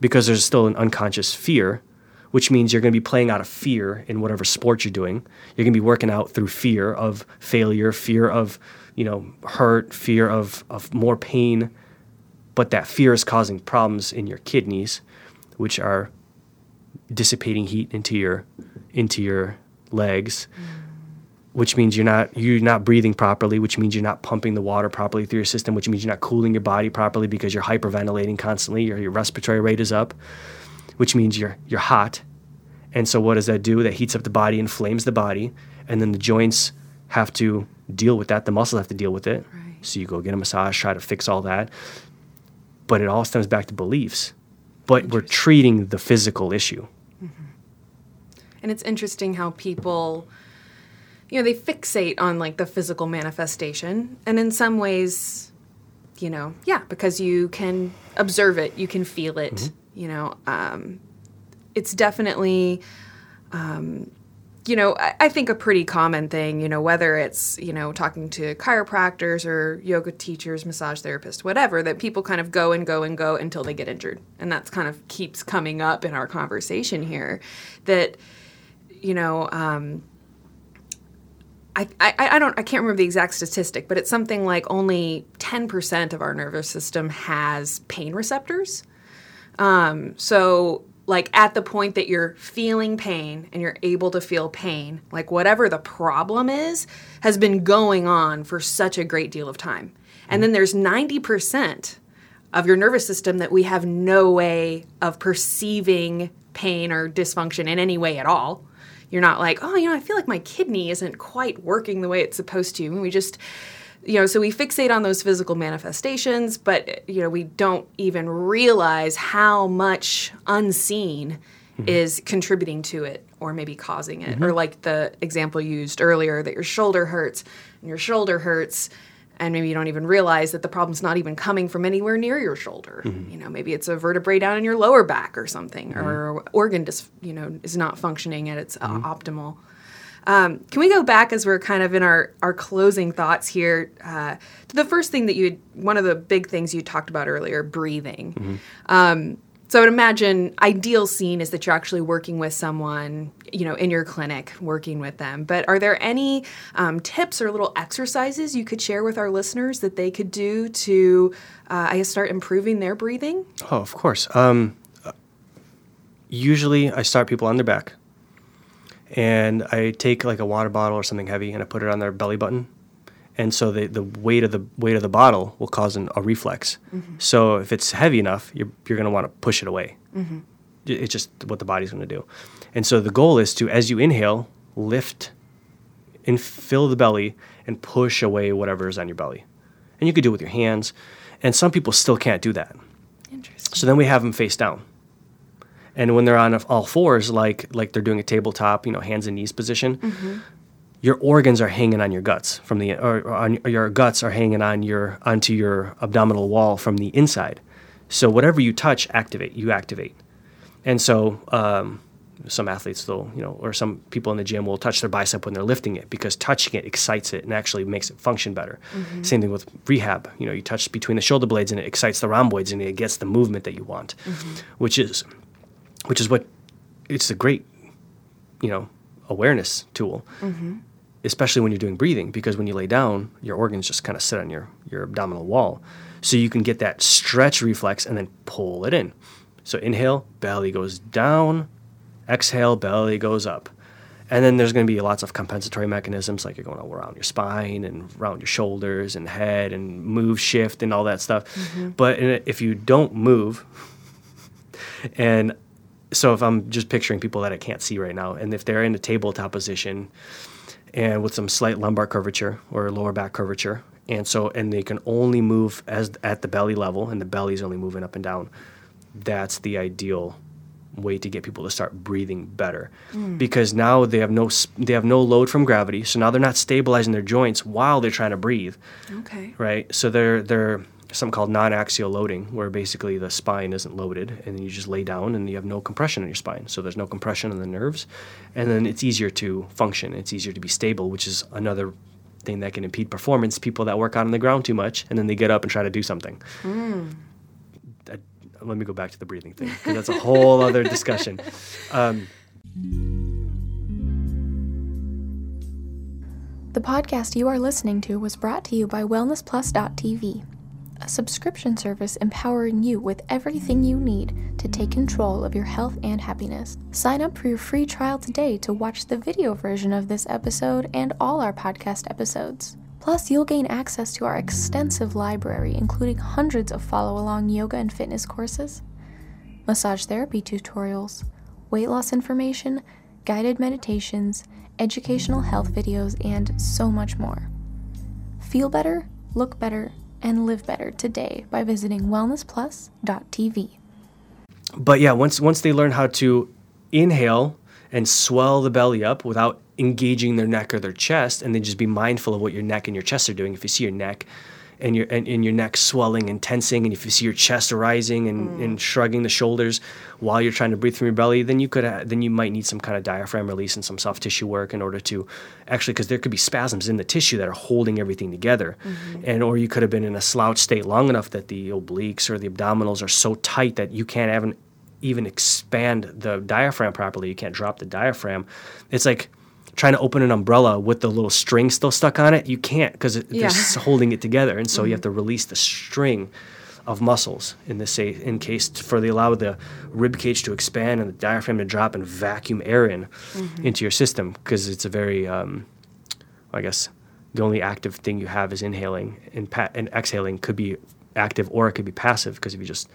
because there's still an unconscious fear, which means you're going to be playing out of fear in whatever sport you're doing. You're going to be working out through fear of failure, fear of, you know, hurt, fear of, of more pain. But that fear is causing problems in your kidneys, which are dissipating heat into your into your legs which means you're not you're not breathing properly, which means you're not pumping the water properly through your system, which means you're not cooling your body properly because you're hyperventilating constantly, your, your respiratory rate is up, which means you're you're hot. And so what does that do? That heats up the body, inflames the body, and then the joints have to deal with that. The muscles have to deal with it. Right. So you go get a massage, try to fix all that. But it all stems back to beliefs. But we're treating the physical issue. Mm-hmm. And it's interesting how people, you know, they fixate on like the physical manifestation. And in some ways, you know, yeah, because you can observe it, you can feel it, you know. Um, it's definitely, um, you know, I, I think a pretty common thing, you know, whether it's, you know, talking to chiropractors or yoga teachers, massage therapists, whatever, that people kind of go and go and go until they get injured. And that's kind of keeps coming up in our conversation here that, you know, um, I, I, I don't I can't remember the exact statistic, but it's something like only 10% of our nervous system has pain receptors. Um, so like at the point that you're feeling pain and you're able to feel pain, like whatever the problem is, has been going on for such a great deal of time. And then there's 90% of your nervous system that we have no way of perceiving pain or dysfunction in any way at all. You're not like, oh, you know, I feel like my kidney isn't quite working the way it's supposed to. And we just, you know, so we fixate on those physical manifestations, but, you know, we don't even realize how much unseen mm-hmm. is contributing to it or maybe causing it. Or mm-hmm. like the example used earlier that your shoulder hurts and your shoulder hurts and maybe you don't even realize that the problem's not even coming from anywhere near your shoulder. You know, maybe it's a vertebrae down in your lower back or something, or organ dis, you know is not functioning at its uh, optimal. Um, can we go back as we're kind of in our, our closing thoughts here uh, to the first thing that you one of the big things you talked about earlier, breathing. Um, so I would imagine ideal scene is that you're actually working with someone, you know, in your clinic, working with them. But are there any um, tips or little exercises you could share with our listeners that they could do to, uh, I guess, start improving their breathing? Oh, of course. Um, usually, I start people on their back, and I take like a water bottle or something heavy, and I put it on their belly button, and so the, the weight of the weight of the bottle will cause an, a reflex. Mm-hmm. So if it's heavy enough, you're you're going to want to push it away. Mm-hmm. J- It's just what the body's going to do, and so the goal is to, as you inhale, lift and fill the belly and push away whatever is on your belly, and you could do it with your hands, and some people still can't do that. Interesting. So then we have them face down. And when they're on all fours, like like they're doing a tabletop, you know, hands and knees position, mm-hmm. Your organs are hanging on your guts from the or, or on or your guts are hanging on your onto your abdominal wall from the inside. So whatever you touch, activate. You activate. And so um, some athletes will, you know, or some people in the gym will touch their bicep when they're lifting it because touching it excites it and actually makes it function better. Mm-hmm. Same thing with rehab. You know, you touch between the shoulder blades and it excites the rhomboids and it gets the movement that you want, mm-hmm. which is, which is what, it's a great, you know, awareness tool. Mm-hmm. Especially when you're doing breathing, because when you lay down, your organs just kind of sit on your, your abdominal wall. So you can get that stretch reflex and then pull it in. So inhale, belly goes down, exhale, belly goes up. And then there's going to be lots of compensatory mechanisms, like you're going all around your spine and around your shoulders and head and move, shift, and all that stuff. Mm-hmm. But in it- if you don't move, and so if I'm just picturing people that I can't see right now, and if they're in a tabletop position and with some slight lumbar curvature or lower back curvature, and so and they can only move as at the belly level, and the belly is only moving up and down. That's the ideal way to get people to start breathing better, hmm. because now they have no they have no load from gravity, so now they're not stabilizing their joints while they're trying to breathe Okay. right? So they're they're something called non-axial loading, where basically the spine isn't loaded, and then you just lay down and you have no compression in your spine. So there's no compression in the nerves, and then it's easier to function. It's easier to be stable, which is another thing that can impede performance. People that work out on the ground too much, and then they get up and try to do something. Mm. I, let me go back to the breathing thing because that's a whole [LAUGHS] other discussion. Um, The podcast you are listening to was brought to you by WellnessPlus.tv, a subscription service empowering you with everything you need to take control of your health and happiness. Sign up for your free trial today to watch the video version of this episode and all our podcast episodes. Plus, you'll gain access to our extensive library, including hundreds of follow along yoga and fitness courses, massage therapy tutorials, weight loss information, guided meditations, educational health videos, and so much more. Feel better, look better, and live better today by visiting wellnessplus.tv. but yeah, once once they learn how to inhale and swell the belly up without engaging their neck or their chest, and then just be mindful of what your neck and your chest are doing. If you see your neck and your and, and your neck swelling and tensing, and if you see your chest rising and, mm. and shrugging the shoulders while you're trying to breathe from your belly, then you could ha- then you might need some kind of diaphragm release and some soft tissue work in order to actually because there could be spasms in the tissue that are holding everything together, mm-hmm. and or you could have been in a slouch state long enough that the obliques or the abdominals are so tight that you can't have an even expand the diaphragm properly. You can't drop the diaphragm. It's like trying to open an umbrella with the little string still stuck on it. You can't because it, Yeah. they're holding it together, and so you have to release the string of muscles in this in case for the allow the rib cage to expand and the diaphragm to drop and vacuum air in into your system because it's a very um, I guess the only active thing you have is inhaling and, pa- and exhaling could be active or it could be passive because if you just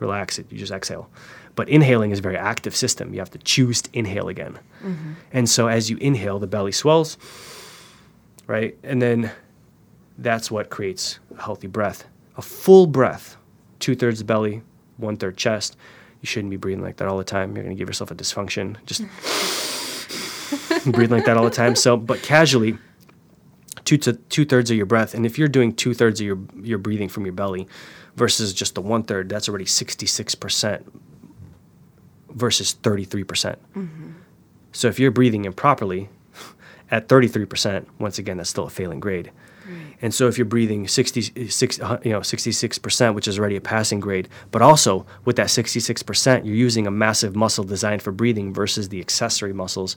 relax it, you just exhale. But inhaling is a very active system. You have to choose to inhale again. Mm-hmm. And so as you inhale, the belly swells, right? And then that's what creates a healthy breath. A full breath, two thirds belly, one third chest. You shouldn't be breathing like that all the time. You're going to give yourself a dysfunction. Just [LAUGHS] breathe like that all the time. So, but casually, two to two thirds of your breath. And if you're doing two thirds of your your breathing from your belly versus just the one third, that's already sixty six percent versus thirty three percent. So if you're breathing improperly [LAUGHS] at thirty three percent, once again, that's still a failing grade. And so if you're breathing 66, uh, you know, 66%, which is already a passing grade, but also with that 66%, you're using a massive muscle designed for breathing versus the accessory muscles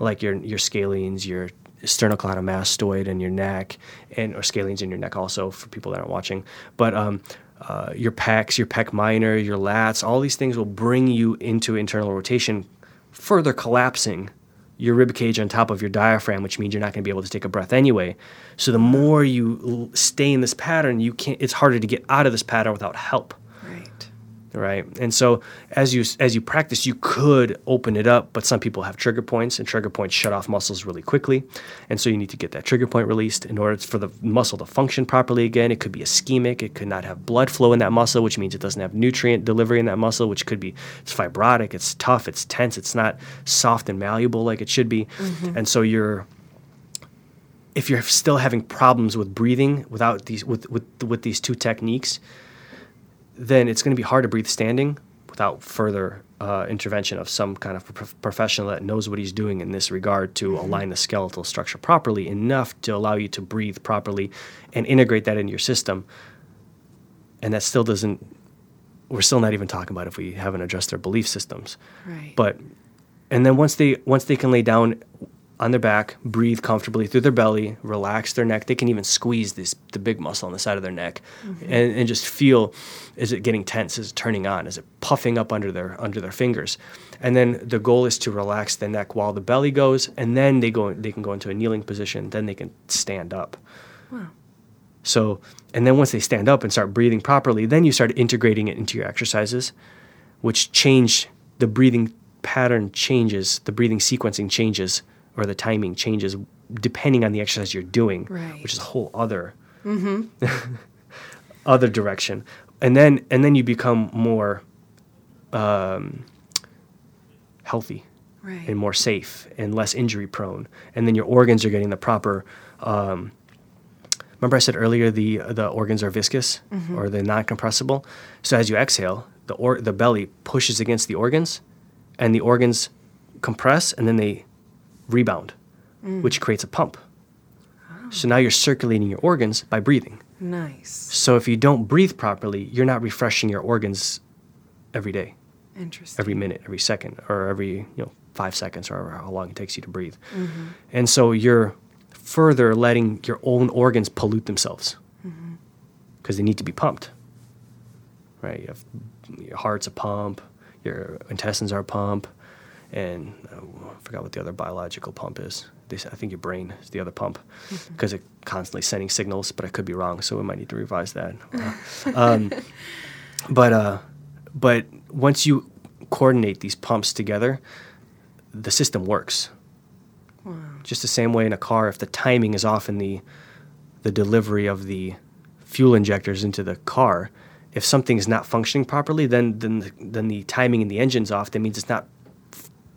like your, your scalenes, your sternocleidomastoid and your neck, and or scalenes in your neck also for people that aren't watching. But um, uh, your pecs, your pec minor, your lats, all these things will bring you into internal rotation, further collapsing your rib cage on top of your diaphragm, which means you're not going to be able to take a breath anyway. So the more you stay in this pattern, you can't. It's harder to get out of this pattern without help, Right. And so as you as you practice, you could open it up, but some people have trigger points, and trigger points shut off muscles really quickly, and so you need to get that trigger point released in order for the muscle to function properly again. It could be ischemic. It could not have blood flow in that muscle, which means it doesn't have nutrient delivery in that muscle, which could be it's fibrotic, it's tough, it's tense, it's not soft and malleable like it should be, mm-hmm. and so you're if you're still having problems with breathing without these with with with these two techniques, then it's going to be hard to breathe standing without further uh, intervention of some kind of prof- professional that knows what he's doing in this regard to align the skeletal structure properly enough to allow you to breathe properly and integrate that into your system. And that still doesn't. We're still not even talking about if we haven't addressed their belief systems. Right. But and then once they once they can lay down on their back, breathe comfortably through their belly, relax their neck. They can even squeeze this the big muscle on the side of their neck, mm-hmm. and, and just feel is it getting tense? Is it turning on? Is it puffing up under their under their fingers? And then the goal is to relax the neck while the belly goes, and then they go they can go into a kneeling position. Then they can stand up. Wow. So, and then once they stand up and start breathing properly, then you start integrating it into your exercises, which change the breathing pattern changes, the breathing sequencing changes, or the timing changes depending on the exercise you're doing, Right. which is a whole other [LAUGHS] other direction. And then and then you become more um, healthy Right. and more safe and less injury prone. And then your organs are getting the proper um, remember I said earlier the the organs are viscous or they're not compressible. So as you exhale, the or the belly pushes against the organs, and the organs compress and then they rebound, which creates a pump. So now you're circulating your organs by breathing. Nice. So if you don't breathe properly, you're not refreshing your organs every day, Interesting. every minute, every second, or every you know five seconds, or how long it takes you to breathe. Mm-hmm. And so you're further letting your own organs pollute themselves because they need to be pumped. Right? You have, your heart's a pump, your intestines are a pump, and uh, I forgot what the other biological pump is. They, I think your brain is the other pump because it's constantly sending signals, but I could be wrong, so we might need to revise that. [LAUGHS] um, but uh, but once you coordinate these pumps together, the system works. Just the same way in a car, if the timing is off in the the delivery of the fuel injectors into the car, if something is not functioning properly, then then the, then the timing in the engine's off. That means it's not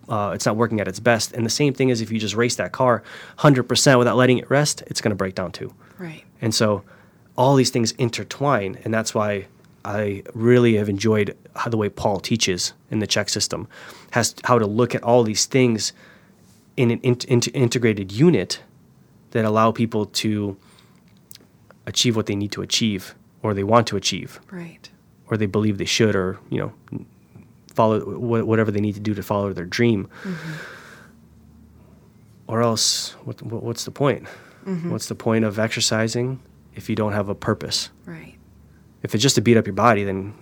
uh, it's not working at its best. And the same thing is if you just race that car 100% without letting it rest, it's going to break down too. Right. And so all these things intertwine, and that's why I really have enjoyed how the way Paul teaches in the CHEK system, has how to look at all these things in an int- int- integrated unit that allow people to achieve what they need to achieve or they want to achieve Right. or they believe they should or you know follow wh- whatever they need to do to follow their dream. Mm-hmm. Or else what, what, what's the point? Mm-hmm. What's the point of exercising if you don't have a purpose? Right. if it's just to beat up your body then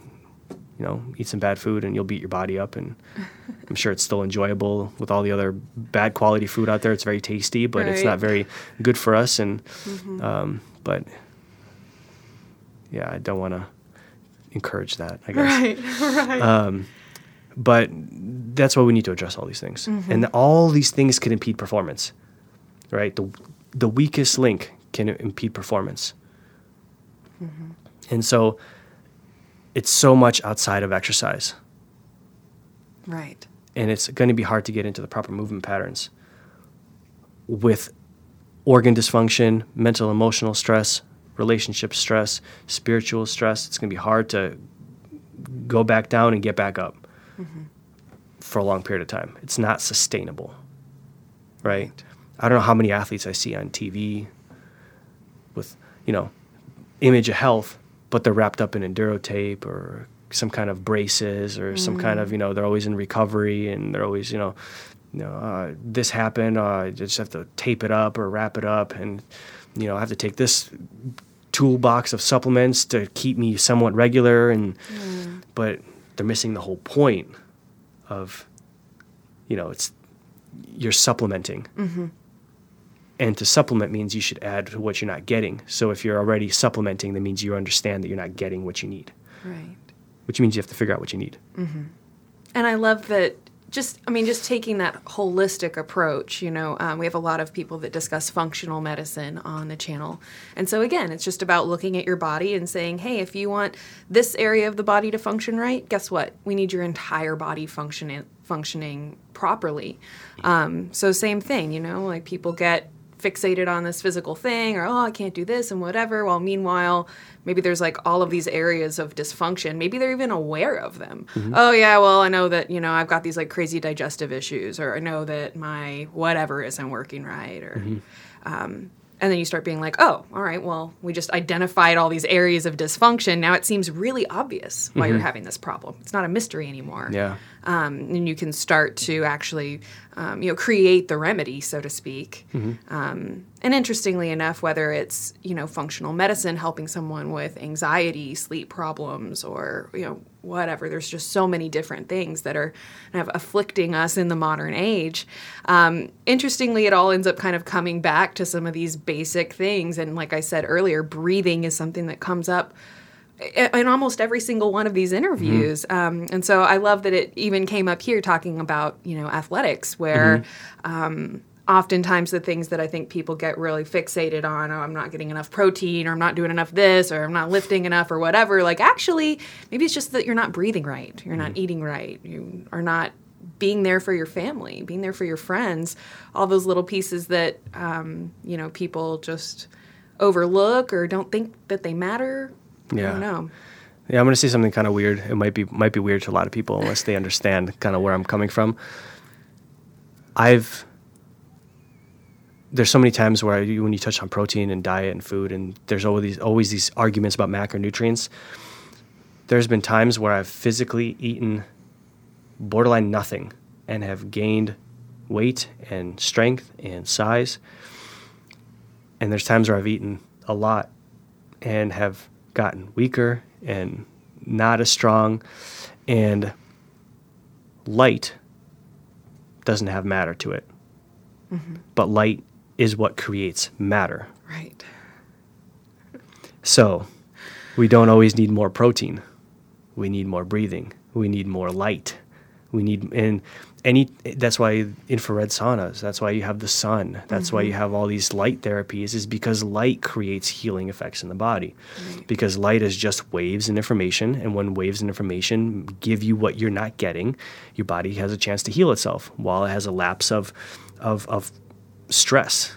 you know eat some bad food and you'll beat your body up. And [LAUGHS] i'm sure it's still enjoyable with all the other bad quality food out there. It's very tasty but it's not very good for us. And mm-hmm. um, but yeah i don't want to encourage that i guess. Right. [LAUGHS] right. Um, but that's why we need to address all these things. Mm-hmm. And all these things can impede performance right? The, the weakest link can impede performance. Mm-hmm. And so it's so much outside of exercise. Right. and it's going to be hard to get into the proper movement patterns with organ dysfunction mental emotional stress relationship stress spiritual stress. It's going to be hard to go back down and get back up for a long period of time. It's not sustainable right? I don't know how many athletes i see on tv with you know image of health but they're wrapped up in enduro tape or some kind of braces or some kind of you know they're always in recovery and they're always you know you know uh, this happened uh, I just have to tape it up or wrap it up and you know I have to take this toolbox of supplements to keep me somewhat regular and but they're missing the whole point of you know it's you're supplementing. Mm-hmm. And to supplement means you should add to what you're not getting. So if you're already supplementing that means you understand that you're not getting what you need. Right. which means you have to figure out what you need. Mm-hmm. And I love that. Just, I mean, just taking that holistic approach. You know, um, we have a lot of people that discuss functional medicine on the channel, and so again, it's just about looking at your body and saying, "Hey, if you want this area of the body to function right, guess what? We need your entire body functioning functioning properly." Um, so, same thing. You know, like people get fixated on this physical thing or oh i can't do this and whatever. While meanwhile maybe there's like all of these areas of dysfunction. Maybe they're even aware of them. Oh yeah well i know that you know i've got these like crazy digestive issues or i know that my whatever isn't working right or um, and then you start being like oh all right well we just identified all these areas of dysfunction. Now it seems really obvious why you're having this problem. It's not a mystery anymore. Yeah. Um, and you can start to actually um, you know create the remedy so to speak. Um, and interestingly enough whether it's you know functional medicine helping someone with anxiety sleep problems or you know whatever there's just so many different things that are kind of afflicting us in the modern age. Um, interestingly it all ends up kind of coming back to some of these basic things. And like i said earlier breathing is something that comes up in almost every single one of these interviews. Um, and so I love that it even came up here talking about, you know, athletics, where um, oftentimes the things that I think people get really fixated on, oh, I'm not getting enough protein, or I'm not doing enough this, or I'm not lifting enough, or whatever. Like, actually, maybe it's just that you're not breathing right, you're not eating right, you are not being there for your family, being there for your friends, all those little pieces that, um, you know, people just overlook or don't think that they matter. Yeah. I don't know. Yeah, I'm going to say something kind of weird. It might be might be weird to a lot of people unless they understand kind of where I'm coming from. I've there's so many times where I, when you touch on protein and diet and food, and there's always these always these arguments about macronutrients. There's been times where I've physically eaten borderline nothing and have gained weight and strength and size. And there's times where I've eaten a lot and have gotten weaker and not as strong. And light doesn't have matter to it. Mm-hmm. But light is what creates matter. Right. So we don't always need more protein. We need more breathing. We need more light. We need and any that's why infrared saunas, that's why you have the sun. That's why you mm-hmm. have all these light therapies is because light creates healing effects in the body. Because light is just waves and information and when waves and information give you what you're not getting, your body has a chance to heal itself while it has a lapse of of of stress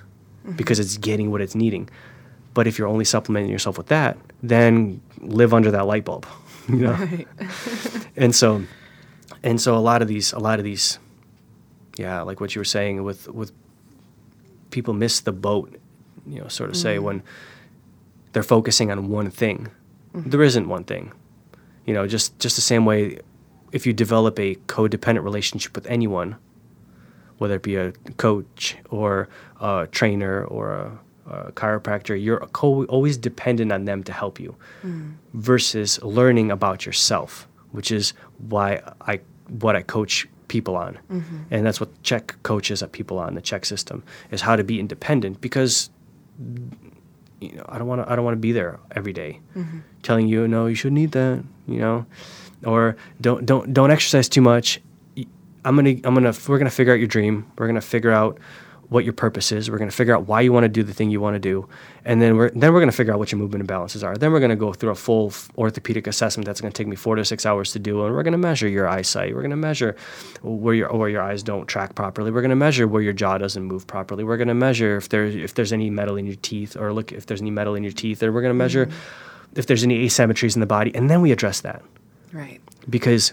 because it's getting what it's needing. But if you're only supplementing yourself with that, then live under that light bulb, [LAUGHS] you know. Right. and so, and so a lot of these, a lot of these, yeah, like what you were saying with with people miss the boat, you know, sort of say mm-hmm. when they're focusing on one thing. Mm-hmm. There isn't one thing, you know. Just just the same way, if you develop a codependent relationship with anyone, whether it be a coach or a trainer or a, a chiropractor, you're co- always dependent on them to help you mm. versus learning about yourself, which is why I what I coach people on. Mm-hmm. And that's what CHEK coaches at people on the CHEK system is how to be independent because you know, I don't want to I don't want to be there every day mm-hmm. telling you no, you shouldn't eat that, you know, or don't don't don't exercise too much. I'm gonna I'm gonna we're gonna figure out your dream. We're gonna figure out what your purpose is. We're gonna figure out why you want to do the thing you want to do, and then we're then we're gonna figure out what your movement imbalances are. Then we're gonna go through a full orthopedic assessment that's gonna take me four to six hours to do, and we're gonna measure your eyesight. We're gonna measure where your where your eyes don't track properly. We're gonna measure where your jaw doesn't move properly. We're gonna measure if there's if there's any metal in your teeth, or look if there's any metal in your teeth, and we're gonna measure mm-hmm. if there's any asymmetries in the body, and then we address that Right. because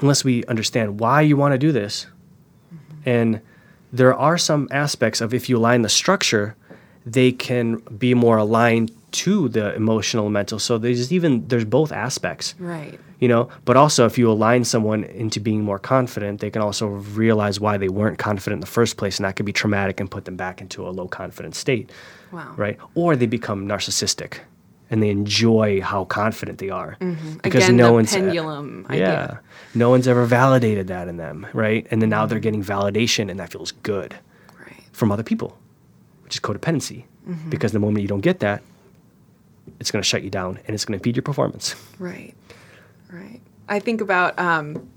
unless we understand why you want to do this. And there are some aspects of if you align the structure they can be more aligned to the emotional and mental so there's even there's both aspects. Right. you know but also if you align someone into being more confident they can also realize why they weren't confident in the first place and that could be traumatic and put them back into a low confidence state. Wow. right? Or they become narcissistic and they enjoy how confident they are because Again, no one's pendulum yeah idea. no one's ever validated that in them right and then now they're getting validation and that feels good Right. from other people which is codependency Mm-hmm. because the moment you don't get that it's going to shut you down and it's going to impede your performance Right. Right. I think about um,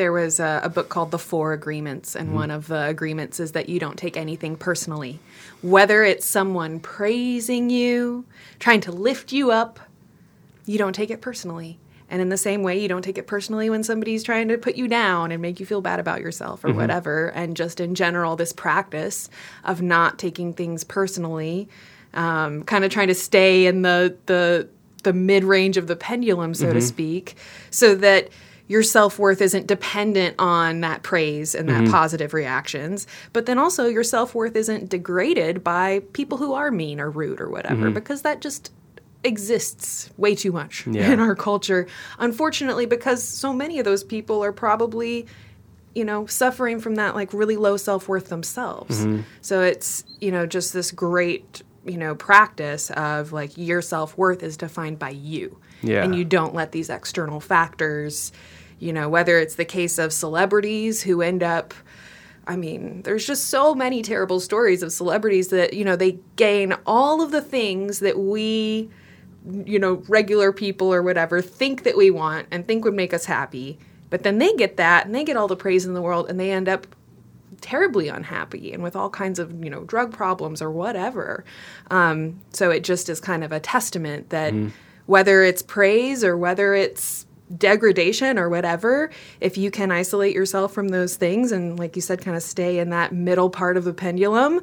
there was a, a book called The Four Agreements, and mm-hmm. one of the agreements is that you don't take anything personally. Whether it's someone praising you, trying to lift you up, you don't take it personally. And in the same way, you don't take it personally when somebody's trying to put you down and make you feel bad about yourself or mm-hmm. whatever. And just in general, this practice of not taking things personally, um, kind of trying to stay in the the the mid range of the pendulum, so to mm-hmm. speak, so that your self worth isn't dependent on that praise and that mm-hmm. positive reactions, but then also your self worth isn't degraded by people who are mean or rude or whatever, mm-hmm. because that just exists way too much [LAUGHS] Yeah. in our culture. Unfortunately, because so many of those people are probably you know suffering from that like really low self-worth themselves mm-hmm. so it's you know just this great you know practice of like your self-worth is defined by you Yeah. and you don't let these external factors you know whether it's the case of celebrities who end up I mean, there's just so many terrible stories of celebrities that, you know, they gain all of the things that we, you know, regular people or whatever think that we want and think would make us happy. But then they get that and they get all the praise in the world and they end up terribly unhappy and with all kinds of, you know, drug problems or whatever. Um, so it just is kind of a testament that whether it's praise or whether it's degradation or whatever, if you can isolate yourself from those things and, like you said, kind of stay in that middle part of the pendulum,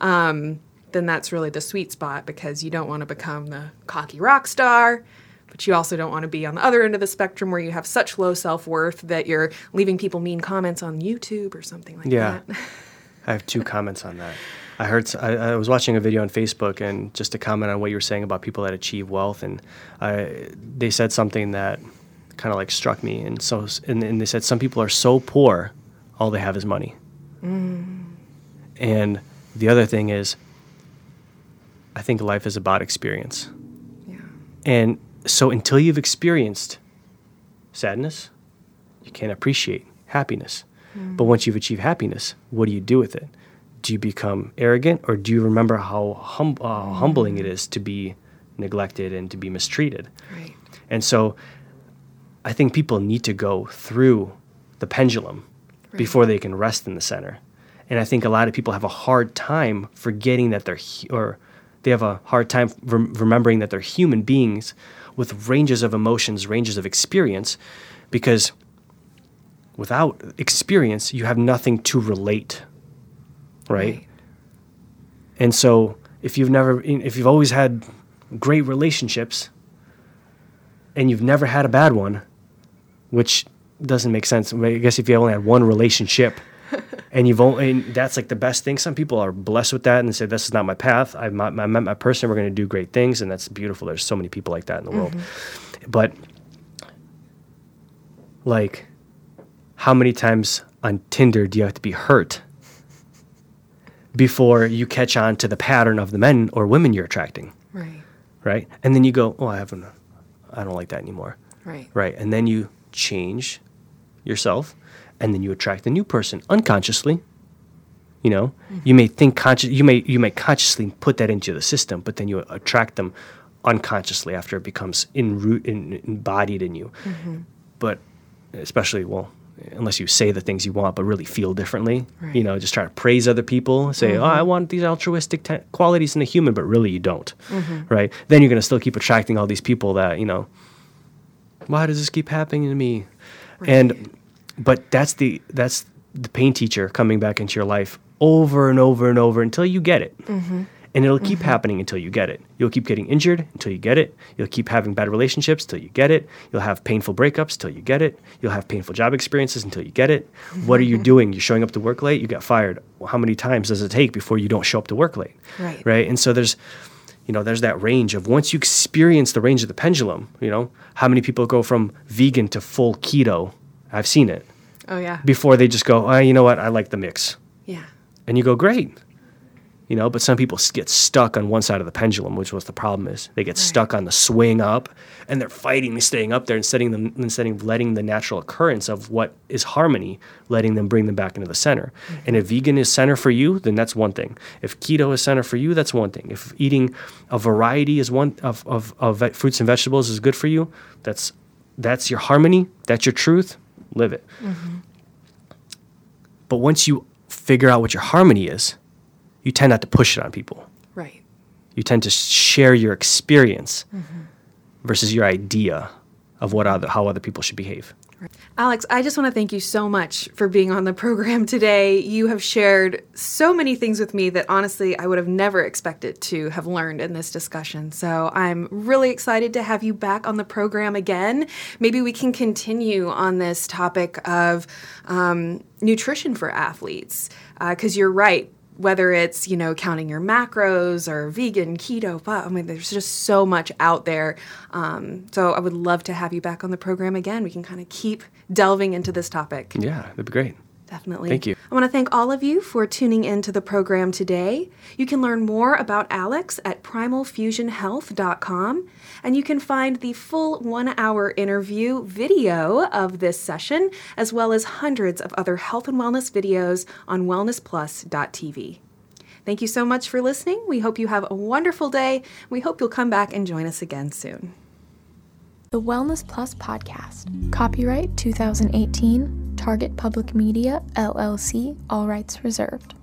um, then that's really the sweet spot because you don't want to become the cocky rock star, but you also don't want to be on the other end of the spectrum where you have such low self worth that you're leaving people mean comments on YouTube or something like Yeah. that. [LAUGHS] I have two comments on that. I heard I was watching a video on Facebook and just to comment on what you were saying about people that achieve wealth and I, they said something that kind of like struck me and so and, and they said some people are so poor all they have is money. Mm. And the other thing is I think life is about experience. yeah. And so until you've experienced sadness, you can't appreciate happiness. Mm. But once you've achieved happiness, what do you do with it? Do you become arrogant or do you remember how hum- uh, humbling it mm. is to be neglected and to be mistreated? Right. And so I think people need to go through the pendulum before they can rest in the center. And I think a lot of people have a hard time forgetting that they're, or they have a hard time rem- remembering that they're human beings with ranges of emotions, ranges of experience, because without experience, you have nothing to relate, right? And so if you've never, if you've always had great relationships and you've never had a bad one, which doesn't make sense. I guess if you only had one relationship [LAUGHS] and you've only, and that's like the best thing. Some people are blessed with that and they say, this is not my path. I met I met my person. We're going to do great things. And that's beautiful. There's so many people like that in the world. Mm-hmm. But like, how many times on Tinder do you have to be hurt before you catch on to the pattern of the men or women you're attracting, Right. right? And then you go, oh, I haven't, I don't like that anymore, Right. right? And then you change yourself, and then you attract a new person unconsciously. You know, mm-hmm. you may think conscious, you may you may consciously put that into the system, but then you attract them unconsciously after it becomes in root in, embodied in you. Mm-hmm. But especially well unless you say the things you want but really feel differently you know just try to praise other people say oh i mm-hmm. want these altruistic te- qualities in a human but really you don't right? Then you're going to still keep attracting all these people that you know why does this keep happening to me? And but that's the that's the pain teacher coming back into your life over and over and over until you get it. Mm-hmm. And it'll keep mm-hmm. happening until you get it. You'll keep getting injured until you get it. You'll keep having bad relationships till you get it. You'll have painful breakups till you get it. You'll have painful job experiences until you get it. Mm-hmm. What are you doing? You're showing up to work late? You got fired. Well, how many times does it take before you don't show up to work late? Right. right? And so there's you know there's that range of once you experience the range of the pendulum you know how many people go from vegan to full keto? I've seen it. Oh yeah. before they just go oh, you know what? I like the mix. Yeah. and you go great you know but some people get stuck on one side of the pendulum which was the problem is. They get stuck on the swing up and they're fighting staying up there instead of them instead of letting the natural occurrence of what is harmony letting them bring them back into the center. Mm-hmm. And if vegan is center for you then that's one thing. If keto is center for you that's one thing. If eating a variety is one of, of, of fruits and vegetables is good for you that's that's your harmony that's your truth live it. Mm-hmm. But once you figure out what your harmony is, you tend not to push it on people. Right. You tend to share your experience versus your idea of what other, how other people should behave. Alex, I just want to thank you so much for being on the program today. You have shared so many things with me that honestly I would have never expected to have learned in this discussion. So I'm really excited to have you back on the program again. Maybe we can continue on this topic of um, nutrition for athletes, because you're right whether it's you know counting your macros or vegan keto but i mean there's just so much out there. Um, so i would love to have you back on the program again. We can kind of keep delving into this topic. Yeah, that'd be great. Definitely Thank you. i want to thank all of you for tuning into the program today you can learn more about alex at primalfusionhealth.com and you can find the full one hour interview video of this session as well as hundreds of other health and wellness videos on wellnessplus.tv Thank you so much for listening. We hope you have a wonderful day. We hope you'll come back and join us again soon. The Wellness Plus podcast. Copyright 2018. Target Public Media, LLC. All rights reserved.